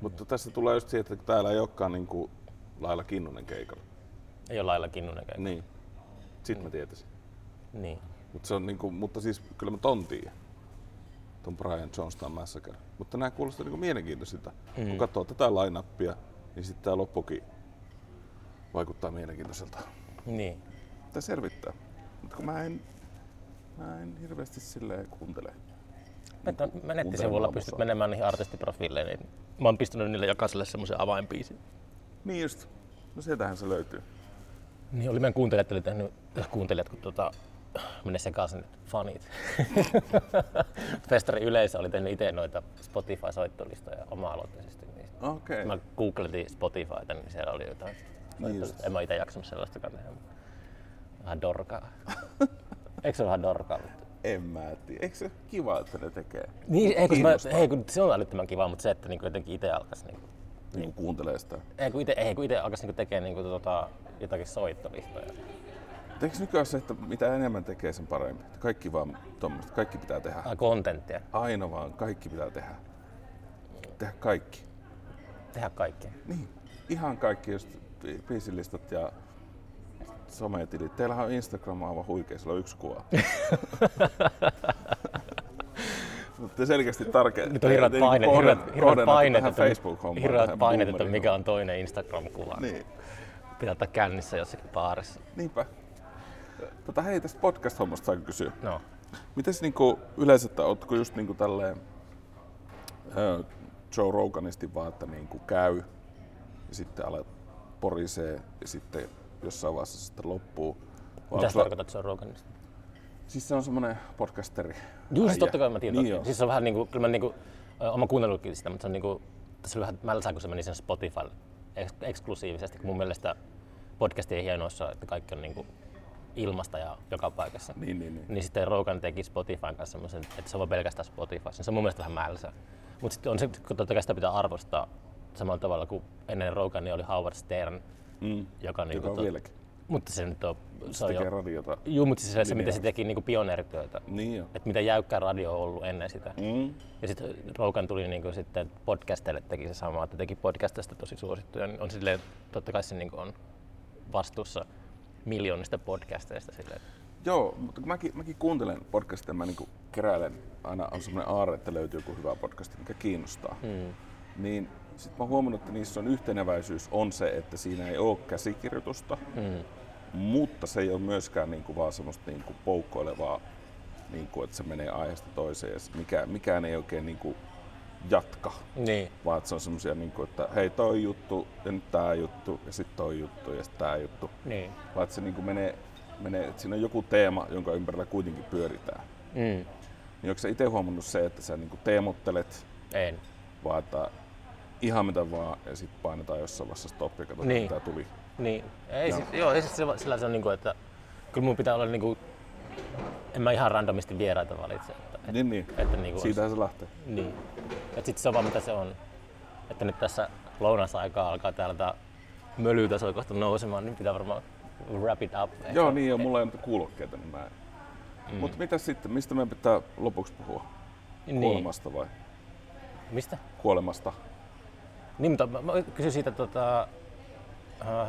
Mutta tässä tulee just siitä, että täällä ei olekaan niinku Laila Kinnunen keikalla. Ei ole lailla kinnunen käy. Niin. Sit mä tietäisin. Niin. Mut se on niinku, mutta siis kyllä mä ton tiedän. Ton Brian Johnston Massacre. Mutta nämä kuulostaa niinku mielenkiintoisilta. Mm. Kun katsoo tätä line-upia, niin sitten tää loppukin vaikuttaa mielenkiintoiselta. Niin. Mitä selvittää. Mutta kun mä en, mä en hirveästi silleen kuuntele. Mä, mä nettisivuilla pystyt menemään niihin artistiprofiileihin. Niin mä oon pistänyt niille jokaiselle semmoisen avainbiisin. Niin just. No sieltähän se löytyy. Niin oli meidän kuuntelijat, oli tehnyt, äh, kuuntelijat kun tota, menee sekaisin nyt fanit. *laughs* Festari yleisö oli tehnyt itse noita Spotify-soittolistoja oma-aloitteisesti. Okay. mä googletin Spotifyta, niin siellä oli jotain. Niin just. en mä itse jaksanut sellaistakaan tehdä. Vähän dorkaa. *laughs* Eikö se ole vähän dorkaa? En mä tiedä. Eikö se ole kiva, että ne tekee? Niin, ei, kun, mä, ei, kun se on älyttömän kiva, mutta se, että niinku jotenkin itse alkaisi niinku, Niin kun kuuntelee sitä. ei, kun itse, ei, kun itse alkaisi niinku tekemään niinku, tota, jotakin soittolistoja. Eikö nykyään se, että mitä enemmän tekee, sen parempi? Kaikki vaan tommoista, kaikki pitää tehdä. Ah, kontenttia. Aina vaan, kaikki pitää tehdä. Tehdä kaikki. Tehdä kaikkea. Niin, ihan kaikki just bi- biisilistat ja sometilit. Teillähän on Instagram aivan huikea, sillä on yksi kuva. *laughs* Mutta selkeästi tarke... Nyt on hirveät paineet, hirveät, hirveät paineet, että, Facebook-hommaa. hirveät paineet, että mikä on toinen Instagram-kuva. Niin, Pitää ottaa kännissä jossakin baarissa. niinpä. Tota, hei, tästä podcast-hommasta saanko kysyä? No, Mites niinku yleensä, että ootko just niinku tälleen Joe Roganisti vaan, että niinku käy ja sitten alat porisee ja sitten jossain vaiheessa sitten loppuu? Vai mitä sä tarkoitat Joe Roganista? Siis se on semmonen podcasteri. Juu, siis totta kai mä tiedän. Niin Niin siis se on vähän niinku, kyllä mä niinku, ö, oon kuunnellutkin sitä, mutta se on niinku, tässä oli vähän mälsää, kun se meni sen Spotify eks- eksklusiivisesti, kun mun mielestä podcastien hienoissa, että kaikki on niinku ilmasta ja joka paikassa. Niin, niin, niin. Niin sitten Rogan teki Spotifyn kanssa semmoisen, että se on pelkästään Spotify. Se on mun mielestä vähän mälsää. Mutta sitten on se, kun totta kai sitä pitää arvostaa samalla tavalla kuin ennen Rogania oli Howard Stern, Mm. joka, niinku, Joka on vieläkin. Mutta se nyt on, se Se on tekee jo, radiota. juu, mutta siis se, se, miten se teki niinku pioneerityötä. Niin joo. Että mitä jäykkää radio on ollut ennen sitä. Mm. Ja sitten Rogan tuli niinku sitten podcasteille teki se sama, että teki podcastista tosi suosittuja. Niin on silleen, totta kai se niinku on vastuussa miljoonista podcasteista silleen. Joo, mutta kun mäkin, mäkin kuuntelen podcastia, mä niinku keräilen, aina on semmoinen aarre, että löytyy joku hyvä podcast, mikä kiinnostaa. Mm. Niin sitten mä huomannut, että niissä on yhteneväisyys on se, että siinä ei ole käsikirjoitusta, Mm. mutta se ei ole myöskään niinku vaan semmoista niinku poukkoilevaa, niinku, että se menee aiheesta toiseen ja mikä, mikään ei oikein niinku jatka, Niin. vaan että se on semmoisia, niinku, että hei toi juttu ja nyt tää juttu ja sitten toi juttu ja sitten tää juttu. Niin. Vaan että se niinku menee, menee, että siinä on joku teema, jonka ympärillä kuitenkin pyöritään. Mm. Niin onko sä itse huomannut se, että sä niinku teemottelet, En. vaan että ihan mitä vaan ja sitten painetaan jossain vaiheessa stop ja katsotaan Niin. mitä tuli. Niin. Ei, Joo. sit, joo, ei sit sillä, sillä se on niinku, että kyllä mun pitää olla niinku, en mä ihan randomisti vieraita valitse. Että, et, Niin, niin. että niinku Siitähän se lähtee. Niin. Et sit se on vaan mitä se on. Että nyt tässä lounasaikaa alkaa täällä tää mölytaso kohta nousemaan, niin pitää varmaan wrap it up. Ehkä. Joo, niin ja mulla ei ole kuulokkeita, niin mä en. Mm. Mutta mitä sitten, mistä meidän pitää lopuksi puhua? niin. Kuolemasta vai? Mistä? Kuolemasta. Niin, mutta mä, mä kysyn siitä, tota, äh,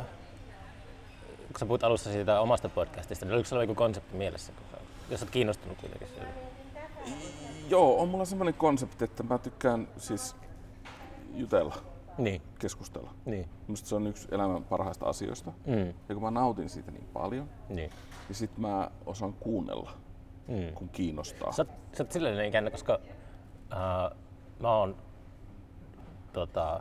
kun sä puhut alussa siitä omasta podcastista, niin oliko sulla joku konsepti mielessä, kun sä, jos olet kiinnostunut kuitenkin siitä? Joo, on mulla semmoinen konsepti, että mä tykkään siis jutella, Niin, keskustella. niin, Minusta se on yksi elämän parhaista asioista. mm, Ja kun mä nautin siitä niin paljon, niin. niin sit mä osaan kuunnella, Mm. kun kiinnostaa. Sä, oot- sä oot silleen ikäinen, koska äh, mä oon, tota,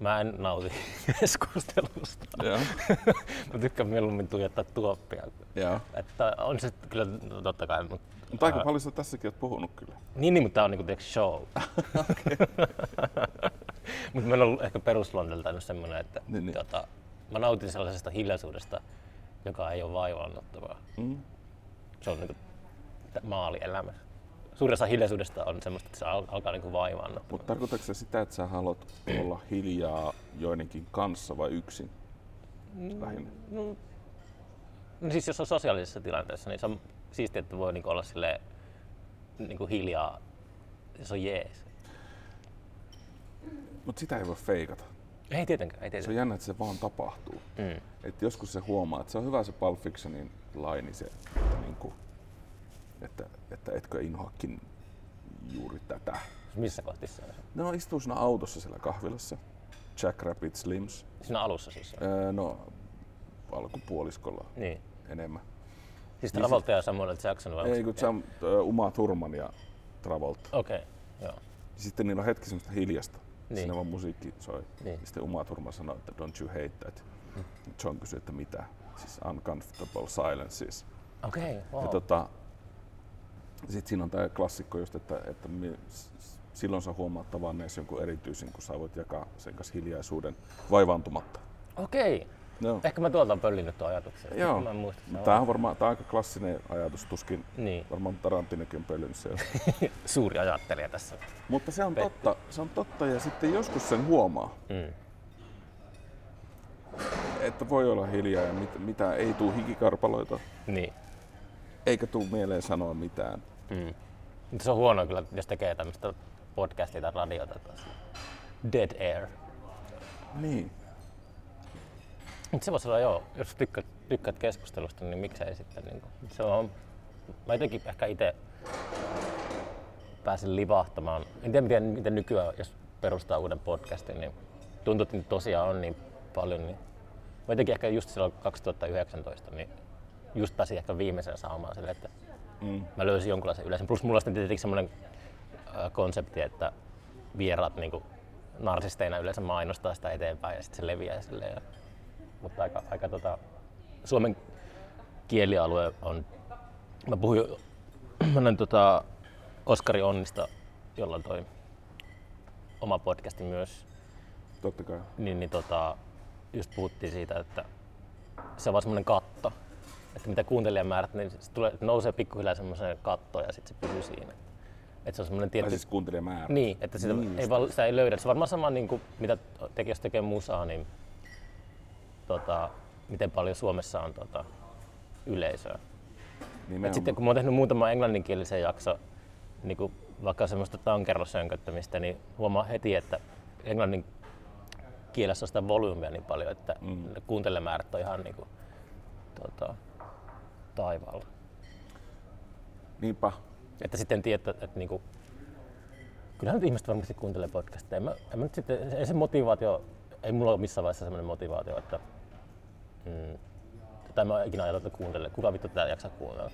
mä en nauti *laughs* keskustelusta. Joo. *laughs* mä tykkään mieluummin tuijottaa tuoppia. Joo. Että on se kyllä no, totta kai, mutta Mutta aika paljon sä tässäkin oot puhunut kyllä. Niin, niin mutta tää on niinku tiiäks, show. *laughs* mutta meillä on ollut ehkä perusluonteeltaan semmoinen, että Niin, niin. Tota, mä nautin sellaisesta hiljaisuudesta, joka ei ole vaivaannuttavaa. Mm. Se on niinku maalielämä. Suurin osa hiljaisuudesta on semmoista, että se al- alkaa niinku vaivaannuttaa. Mutta tarkoitatko se sitä, että sä haluat *clears throat* olla hiljaa joidenkin kanssa vai yksin? Lähinnä. No, no siis jos on sosiaalisessa tilanteessa, niin se on siistiä, että voi niinku olla silleen, niinku hiljaa. Se on jees. Mutta sitä ei voi feikata. Ei tietenkään, Se ei on tietenkään. jännä, että se vaan tapahtuu. Mm. Et joskus se huomaa, että se on hyvä se Pulp Fictionin laini se, että, niinku, että, että etkö inhoakin juuri tätä. Missä kohtissa on se? Ne istuu siinä autossa siellä kahvilassa. Jack Rabbit Slims. Siinä alussa siis. Öö, no, alkupuoliskolla Niin. enemmän. Siis Niin Travolta ja Samuel. Jackson vai? Ei kun Sam, Uma Thurman ja Travolta. Okei, okay. joo. Sitten niillä on hetki semmoista hiljasta. Niin. Siinä vaan musiikki soi. Niin. Sitten Uma Thurman sanoi, että don't you hate that. John kysyi, että mitä? Siis uncomfortable silences. Okei, okay, wow. Ja tota, sitten siinä on tämä klassikko just, että, että mi, silloin sä huomaat tavanneesi jonkun erityisen, kun sä voit jakaa sen kanssa hiljaisuuden vaivaantumatta. Okei. Joo. Ehkä mä tuolta on pöllinyt tuon ajatuksen. Joo. Mä muista. Tämä on varmaan tää on aika klassinen ajatus, tuskin Niin, varmaan Tarantinokin on pöllinyt siellä. *laughs* suuri ajattelija tässä. Mutta se on totta, se on totta ja sitten joskus sen huomaa, Mm. että voi olla hiljaa ja mit, mitä ei tuu hikikarpaloita, Niin. eikä tuu mieleen sanoa mitään. Mm. Se on huono kyllä, jos tekee tämmöistä podcastia tai radiota taas. Dead air. Niin. Mutta se voisi olla joo, jos tykkäät, tykkäät keskustelusta, niin miksei sitten. Niin se on, mä jotenkin ehkä itse pääsin livahtamaan. En tiedä miten, miten nykyään, jos perustaa uuden podcastin, niin tuntuu, että niitä tosiaan on niin paljon. Niin mä jotenkin ehkä just silloin 2019, niin just pääsin ehkä viimeisen saamaan sille, että Mm. mä löysin jonkunlaisen yleisen. Plus mulla on sitten tietenkin semmoinen äh, konsepti, että vieraat niin narsisteina yleensä mainostaa sitä eteenpäin ja sitten se leviää silleen. Mutta aika, aika tota, suomen kielialue on, mä puhuin jo, *clears throat* mä näin tota Oskari Onnista, jolla on toi oma podcasti myös, Totta kai. niin, niin tota, just puhuttiin siitä, että se on vaan semmoinen katto. Että mitä kuuntelijamäärät, niin se tulee, nousee pikkuhiljaa semmoiseen kattoon ja sitten se pysyy siinä. Että se on semmoinen Tai tietty... siis kuuntelijamäärä. Niin, että sitä, Niin ei, val, sitä ei löydä. Se on varmaan sama, niin kuin, mitä tekee, jos tekee musaa, niin tota, miten paljon Suomessa on tota, yleisöä. Nimenomaan. Et sitten kun mä oon tehnyt muutama englanninkielisen jakso, niin kuin vaikka semmoista tankerrosönköttämistä, niin huomaa heti, että englannin kielessä on sitä volyymia niin paljon, että Mm. kuuntelemäärät on ihan niin kuin, tota, taivaalla. Niinpä. Että sitten tiedä, että, että niinku, kyllähän nyt ihmiset varmasti kuuntelee podcastia. En mä, en mä nyt sitten, ei se motivaatio, ei mulla ole missään vaiheessa sellainen motivaatio, että mm, tai mä oon ikinä ajatellut, että kuuntele, kuka vittu tää jaksaa kuunnella.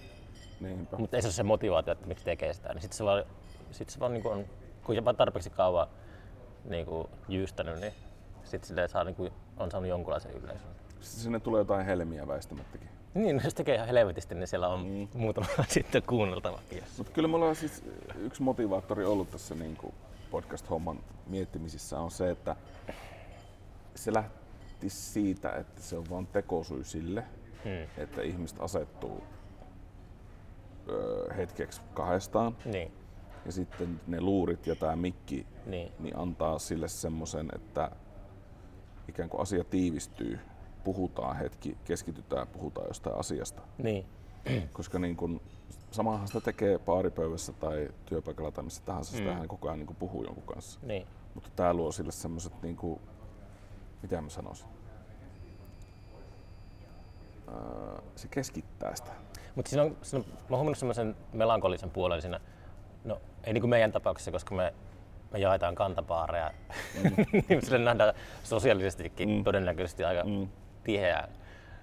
Niinpä. Mutta ei se ole se motivaatio, että miksi tekee sitä. Niin sitten se vaan, sit se vaan niinku on, kun vaan tarpeeksi kauan niinku jyystänyt, niin sitten saa, niinku, on saanut jonkunlaisen yleisön. Sitten sinne tulee jotain helmiä väistämättäkin. Niin, jos tekee ihan helvetisti, niin siellä on mm. muutama *laughs* sitten kuunneltavakin. Mutta kyllä mulla on siis yksi motivaattori ollut tässä niin kuin podcast-homman miettimisissä on se, että se lähti siitä, että se on vain tekosyy sille, Hmm. että ihmiset asettuu öö, hetkeksi kahdestaan Niin, ja sitten ne luurit ja tämä mikki niin, niin antaa sille semmoisen, että ikään kuin asia tiivistyy, puhutaan hetki, keskitytään, puhutaan jostain asiasta. niin, Koska niin kun, samahan sitä tekee baaripöydässä tai työpaikalla tai missä tahansa, Mm. sitähän koko ajan niin kuin puhuu jonkun kanssa. niin. Mutta tämä luo sille semmoiset, niin kuin, mitä mä sanoisin, Öö, se keskittää sitä. Mutta siinä on, siinä on, mä oon huomannut semmoisen melankolisen puolen siinä, no ei niin kuin meidän tapauksessa, koska me, me jaetaan kantapaareja, *laughs* niin sille nähdään sosiaalisestikin Mm. todennäköisesti aika Mm. tiheää.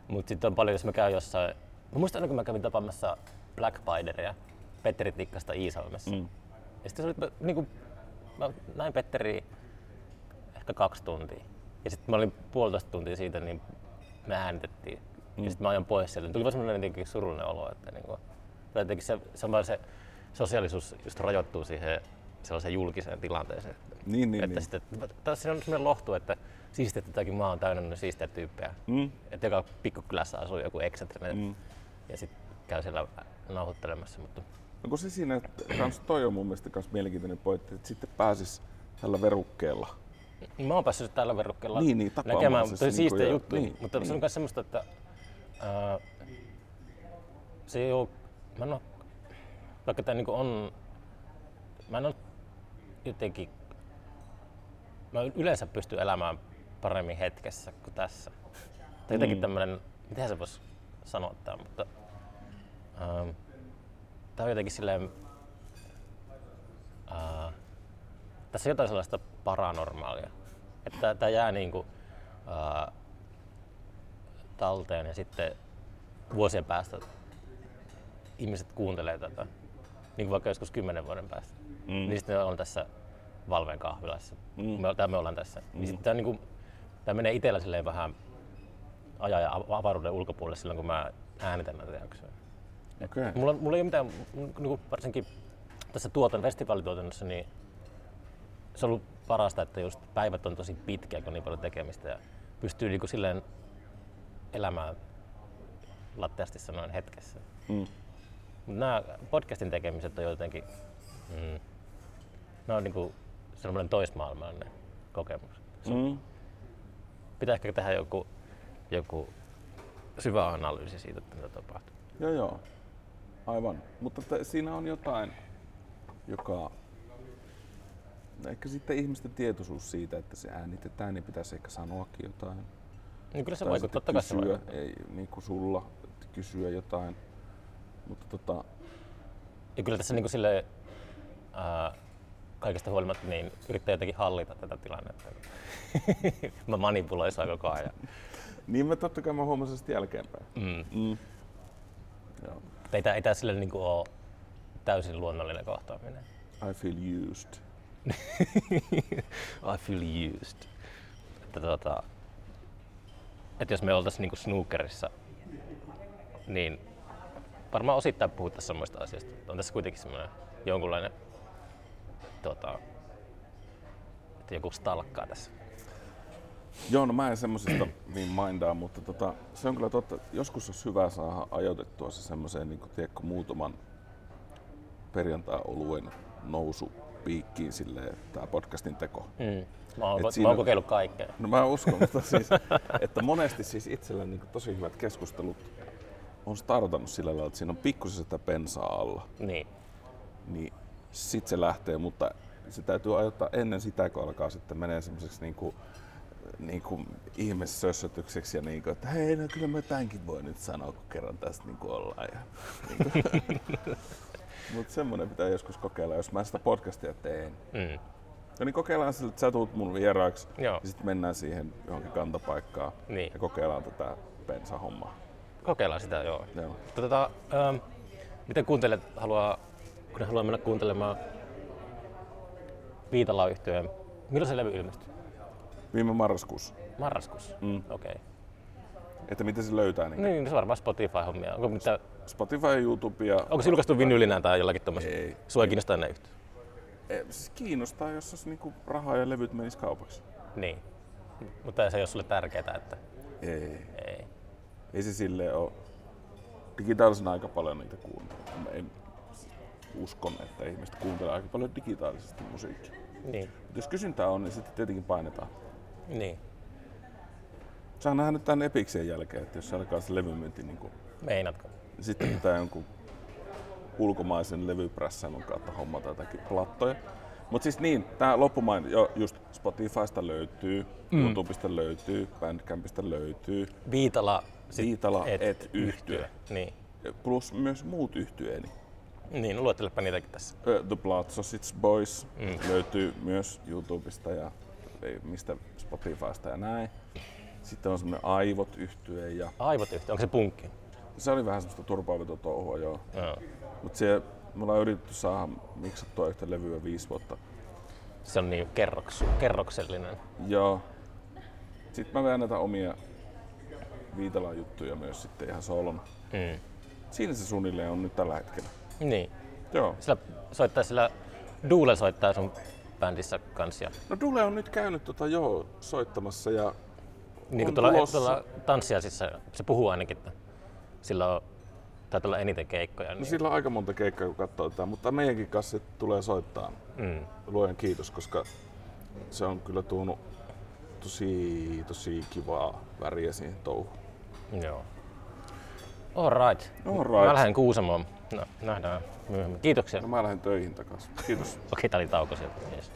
Mutta sitten on paljon, jos mä käyn jossain, mä muistan aina kun mä kävin tapaamassa Black Spideria, Petteri Tikkasta Iisalmessa. Mm. Ja sitten se oli, niin kuin, mä näin Petteri ehkä kaksi tuntia. Ja sitten mä olin puolitoista tuntia siitä, niin me äänitettiin. Mm. Ja sitten mä ajan pois sieltä. Tuli vaan semmoinen jotenkin surullinen olo, että niin kuin, tai jotenkin se, se, se sosiaalisuus just rajoittuu siihen sellaiseen julkiseen tilanteeseen. Niin, niin, että niin. sitten, taas siinä on semmoinen lohtu, että siistiä, että tämäkin maa on täynnä siistejä tyyppejä. Mm. Että joka pikkukylässä asuu joku eksentrinen Mm. ja sitten käy siellä nauhoittelemassa. Mutta No kun se siinä, että kans toi on mun mielestä kans mielenkiintoinen pointti, että sitten pääsis tällä verukkeella. Mä oon päässyt tällä verukkeella Niin, niin, näkemään niinku siistejä ja- juttuja, niin, mutta se on niin. myös semmoista, että ää, se ei oo, mä en oo, vaikka tää niinku on, mä en oo jotenkin, mä yleensä pystyn elämään paremmin hetkessä kuin tässä. Tai jotenkin Mm. tämmönen, miten se vois sanoa tää, mutta ähm, tää on jotenkin silleen, ää, tässä on jotain sellaista paranormaalia. Että tämä jää niinku, ää, talteen ja sitten vuosien päästä ihmiset kuuntelee tätä, niin kuin vaikka joskus kymmenen vuoden päästä. Mm. Niin sitten on tässä Valven kahvilassa. Mm. Me, me ollaan tässä. Mm. Niin sitten tämä, niinku, tämä menee itsellä silleen vähän ajan ja av- avaruuden ulkopuolelle silloin, kun mä äänitän näitä jaksoja. Okei. Mulla, mulla ei ole mitään, niin varsinkin tässä tuotan, festivaalituotannossa, niin se on ollut parasta, että just päivät on tosi pitkiä, kun on niin paljon tekemistä ja pystyy niin silleen elämään latteasti sanoen hetkessä. Mm. Nämä podcastin tekemiset on jotenkin, mm, ne on niinku semmoinen toismaailmallinen kokemus. Mm. Pitää ehkä tehdä joku, joku syvä analyysi siitä, että mitä tapahtuu. Joo, joo. Aivan. Mutta t- siinä on jotain, joka... Ehkä sitten ihmisten tietoisuus siitä, että se äänitetään, niin pitäisi ehkä sanoakin jotain. Niin kyllä se vaikuttaa, totta kai se vaikuttaa. ei niin kuin sulla, kysyä jotain. Mutta tota, Ja kyllä tässä niin sille ää, kaikesta huolimatta niin yrittää jotenkin hallita tätä tilannetta. *laughs* mä manipuloin saa koko ajan. *laughs* niin mä totta kai mä huomasin sitten jälkeenpäin. Mm. Mm. Joo. Ei tää, ei tää sille niin ole täysin luonnollinen kohtaaminen. I feel used. *laughs* I feel used. Että, tota, että jos me oltaisiin niinku snookerissa, niin varmaan osittain puhuttaisiin samoista asioista. On tässä kuitenkin semmoinen jonkunlainen, tota, että joku stalkkaa tässä. Joo, no mä en semmosesta niin mindaa, mutta tota, se on kyllä totta. Joskus olisi hyvä saada ajoitettua se semmoiseen niin tiedätkö, muutaman perjantai-oluen nousu piikkiin silleen, tää podcastin teko. Mm. Mä oon, Et mä oon kokeillut kaikkea. No mä uskon, mutta siis, *laughs* että monesti siis itsellä niin tosi hyvät keskustelut on startannut sillä lailla, että siinä on pikkusen sitä pensaa alla, Niin. niin sit se lähtee, mutta se täytyy ajoittaa ennen sitä, kun alkaa sitten menee semmoiseksi niin kuin, niin kuin ihmessössötykseksi ja niin kuin, että hei, no kyllä mä tämänkin voi nyt sanoa, kun kerran tästä niin kuin ollaan. Ja, niin *laughs* Mutta semmoinen pitää joskus kokeilla, jos mä sitä podcastia teen. Mm. No niin kokeillaan sillä, että sä tuut mun vieraaksi Joo. ja sitten mennään siihen johonkin kantapaikkaan Niin. ja kokeillaan tätä bensahommaa. Kokeillaan sitä, joo. Joo. Tota, ähm, miten kuuntelijat haluaa, kun ne haluaa mennä kuuntelemaan Viitala yhtyeen, milloin se levy ilmestyy? Viime marraskuussa. Marraskuussa? Mm. Okei. Okay. Että miten se löytää niin Niin, se on varmaan Spotify-hommia. Onko, mitä, Spotify, YouTube ja... onko se julkaistu vinylinä tai jollakin tuommoisella? Ei. Sua ei kiinnostaa ne yhtä? Eh, Siis kiinnostaa, jos olisi niinku rahaa ja levyt menis kaupaksi. Niin. Mutta se ei ole sulle tärkeää, että Ei. ei. Ei se silleen ole. Digitaalisena aika paljon niitä kuuntele. Mä en uskon, että ihmiset kuuntelee aika paljon digitaalisesti musiikkia. Niin. Mut jos kysyntää on, niin sitten tietenkin painetaan. Niin. Sä on nähnyt tämän Epiksen jälkeen, että jos se alkaa se levymyynti, niin kuin, Meinaatko? Sitten pitää jonkun ulkomaisen levyprässäilyn kautta hommata jotakin plattoja. Mutta siis niin, tää loppumain, jo just Spotifysta löytyy, mm. YouTubesta löytyy, Bandcampista löytyy, Viitala, Viitala et yhtye. Niin. plus myös muut yhtyeeni. Niin, luettelepa niitäkin tässä. The Blood Sausage Boys mm. löytyy myös YouTubesta ja ei, mistä Spotifysta ja näin. Sitten on semmoinen Aivot yhtye ja Aivot yhtä, onko se punkki? Se oli vähän semmoista turpaavetotouhua joo. Joo. Mutta se, me ollaan yritetty saada miksattua yhtä levyä viisi vuotta. Se on niin kerroks, kerroksellinen. Joo. Sitten mä vedän näitä omia Viitalan juttuja myös sitten ihan solona. Mm. Siinä se suunnilleen on nyt tällä hetkellä. Niin. Joo. Sillä soittaa sillä Duule soittaa sun bändissä kanssa. No Dule on nyt käynyt tota joo soittamassa ja niin kuin tuolla, tulossa. tuolla tanssiaisissa, se puhuu ainakin, että sillä on, taitaa olla eniten keikkoja. no Niin, sillä on aika monta keikkaa kun katsoo tätä, mutta meidänkin kanssa tulee soittaa. mm. Luojan kiitos, koska se on kyllä tuonut tosi, tosi kivaa väriä siihen touhuun. Joo. All right. All right. Mä lähden Kuusamoon. No, nähdään myöhemmin. Kiitoksia. No mä lähden töihin takaisin. Kiitos. *laughs* Okei, tää oli tauko sieltä. Yes.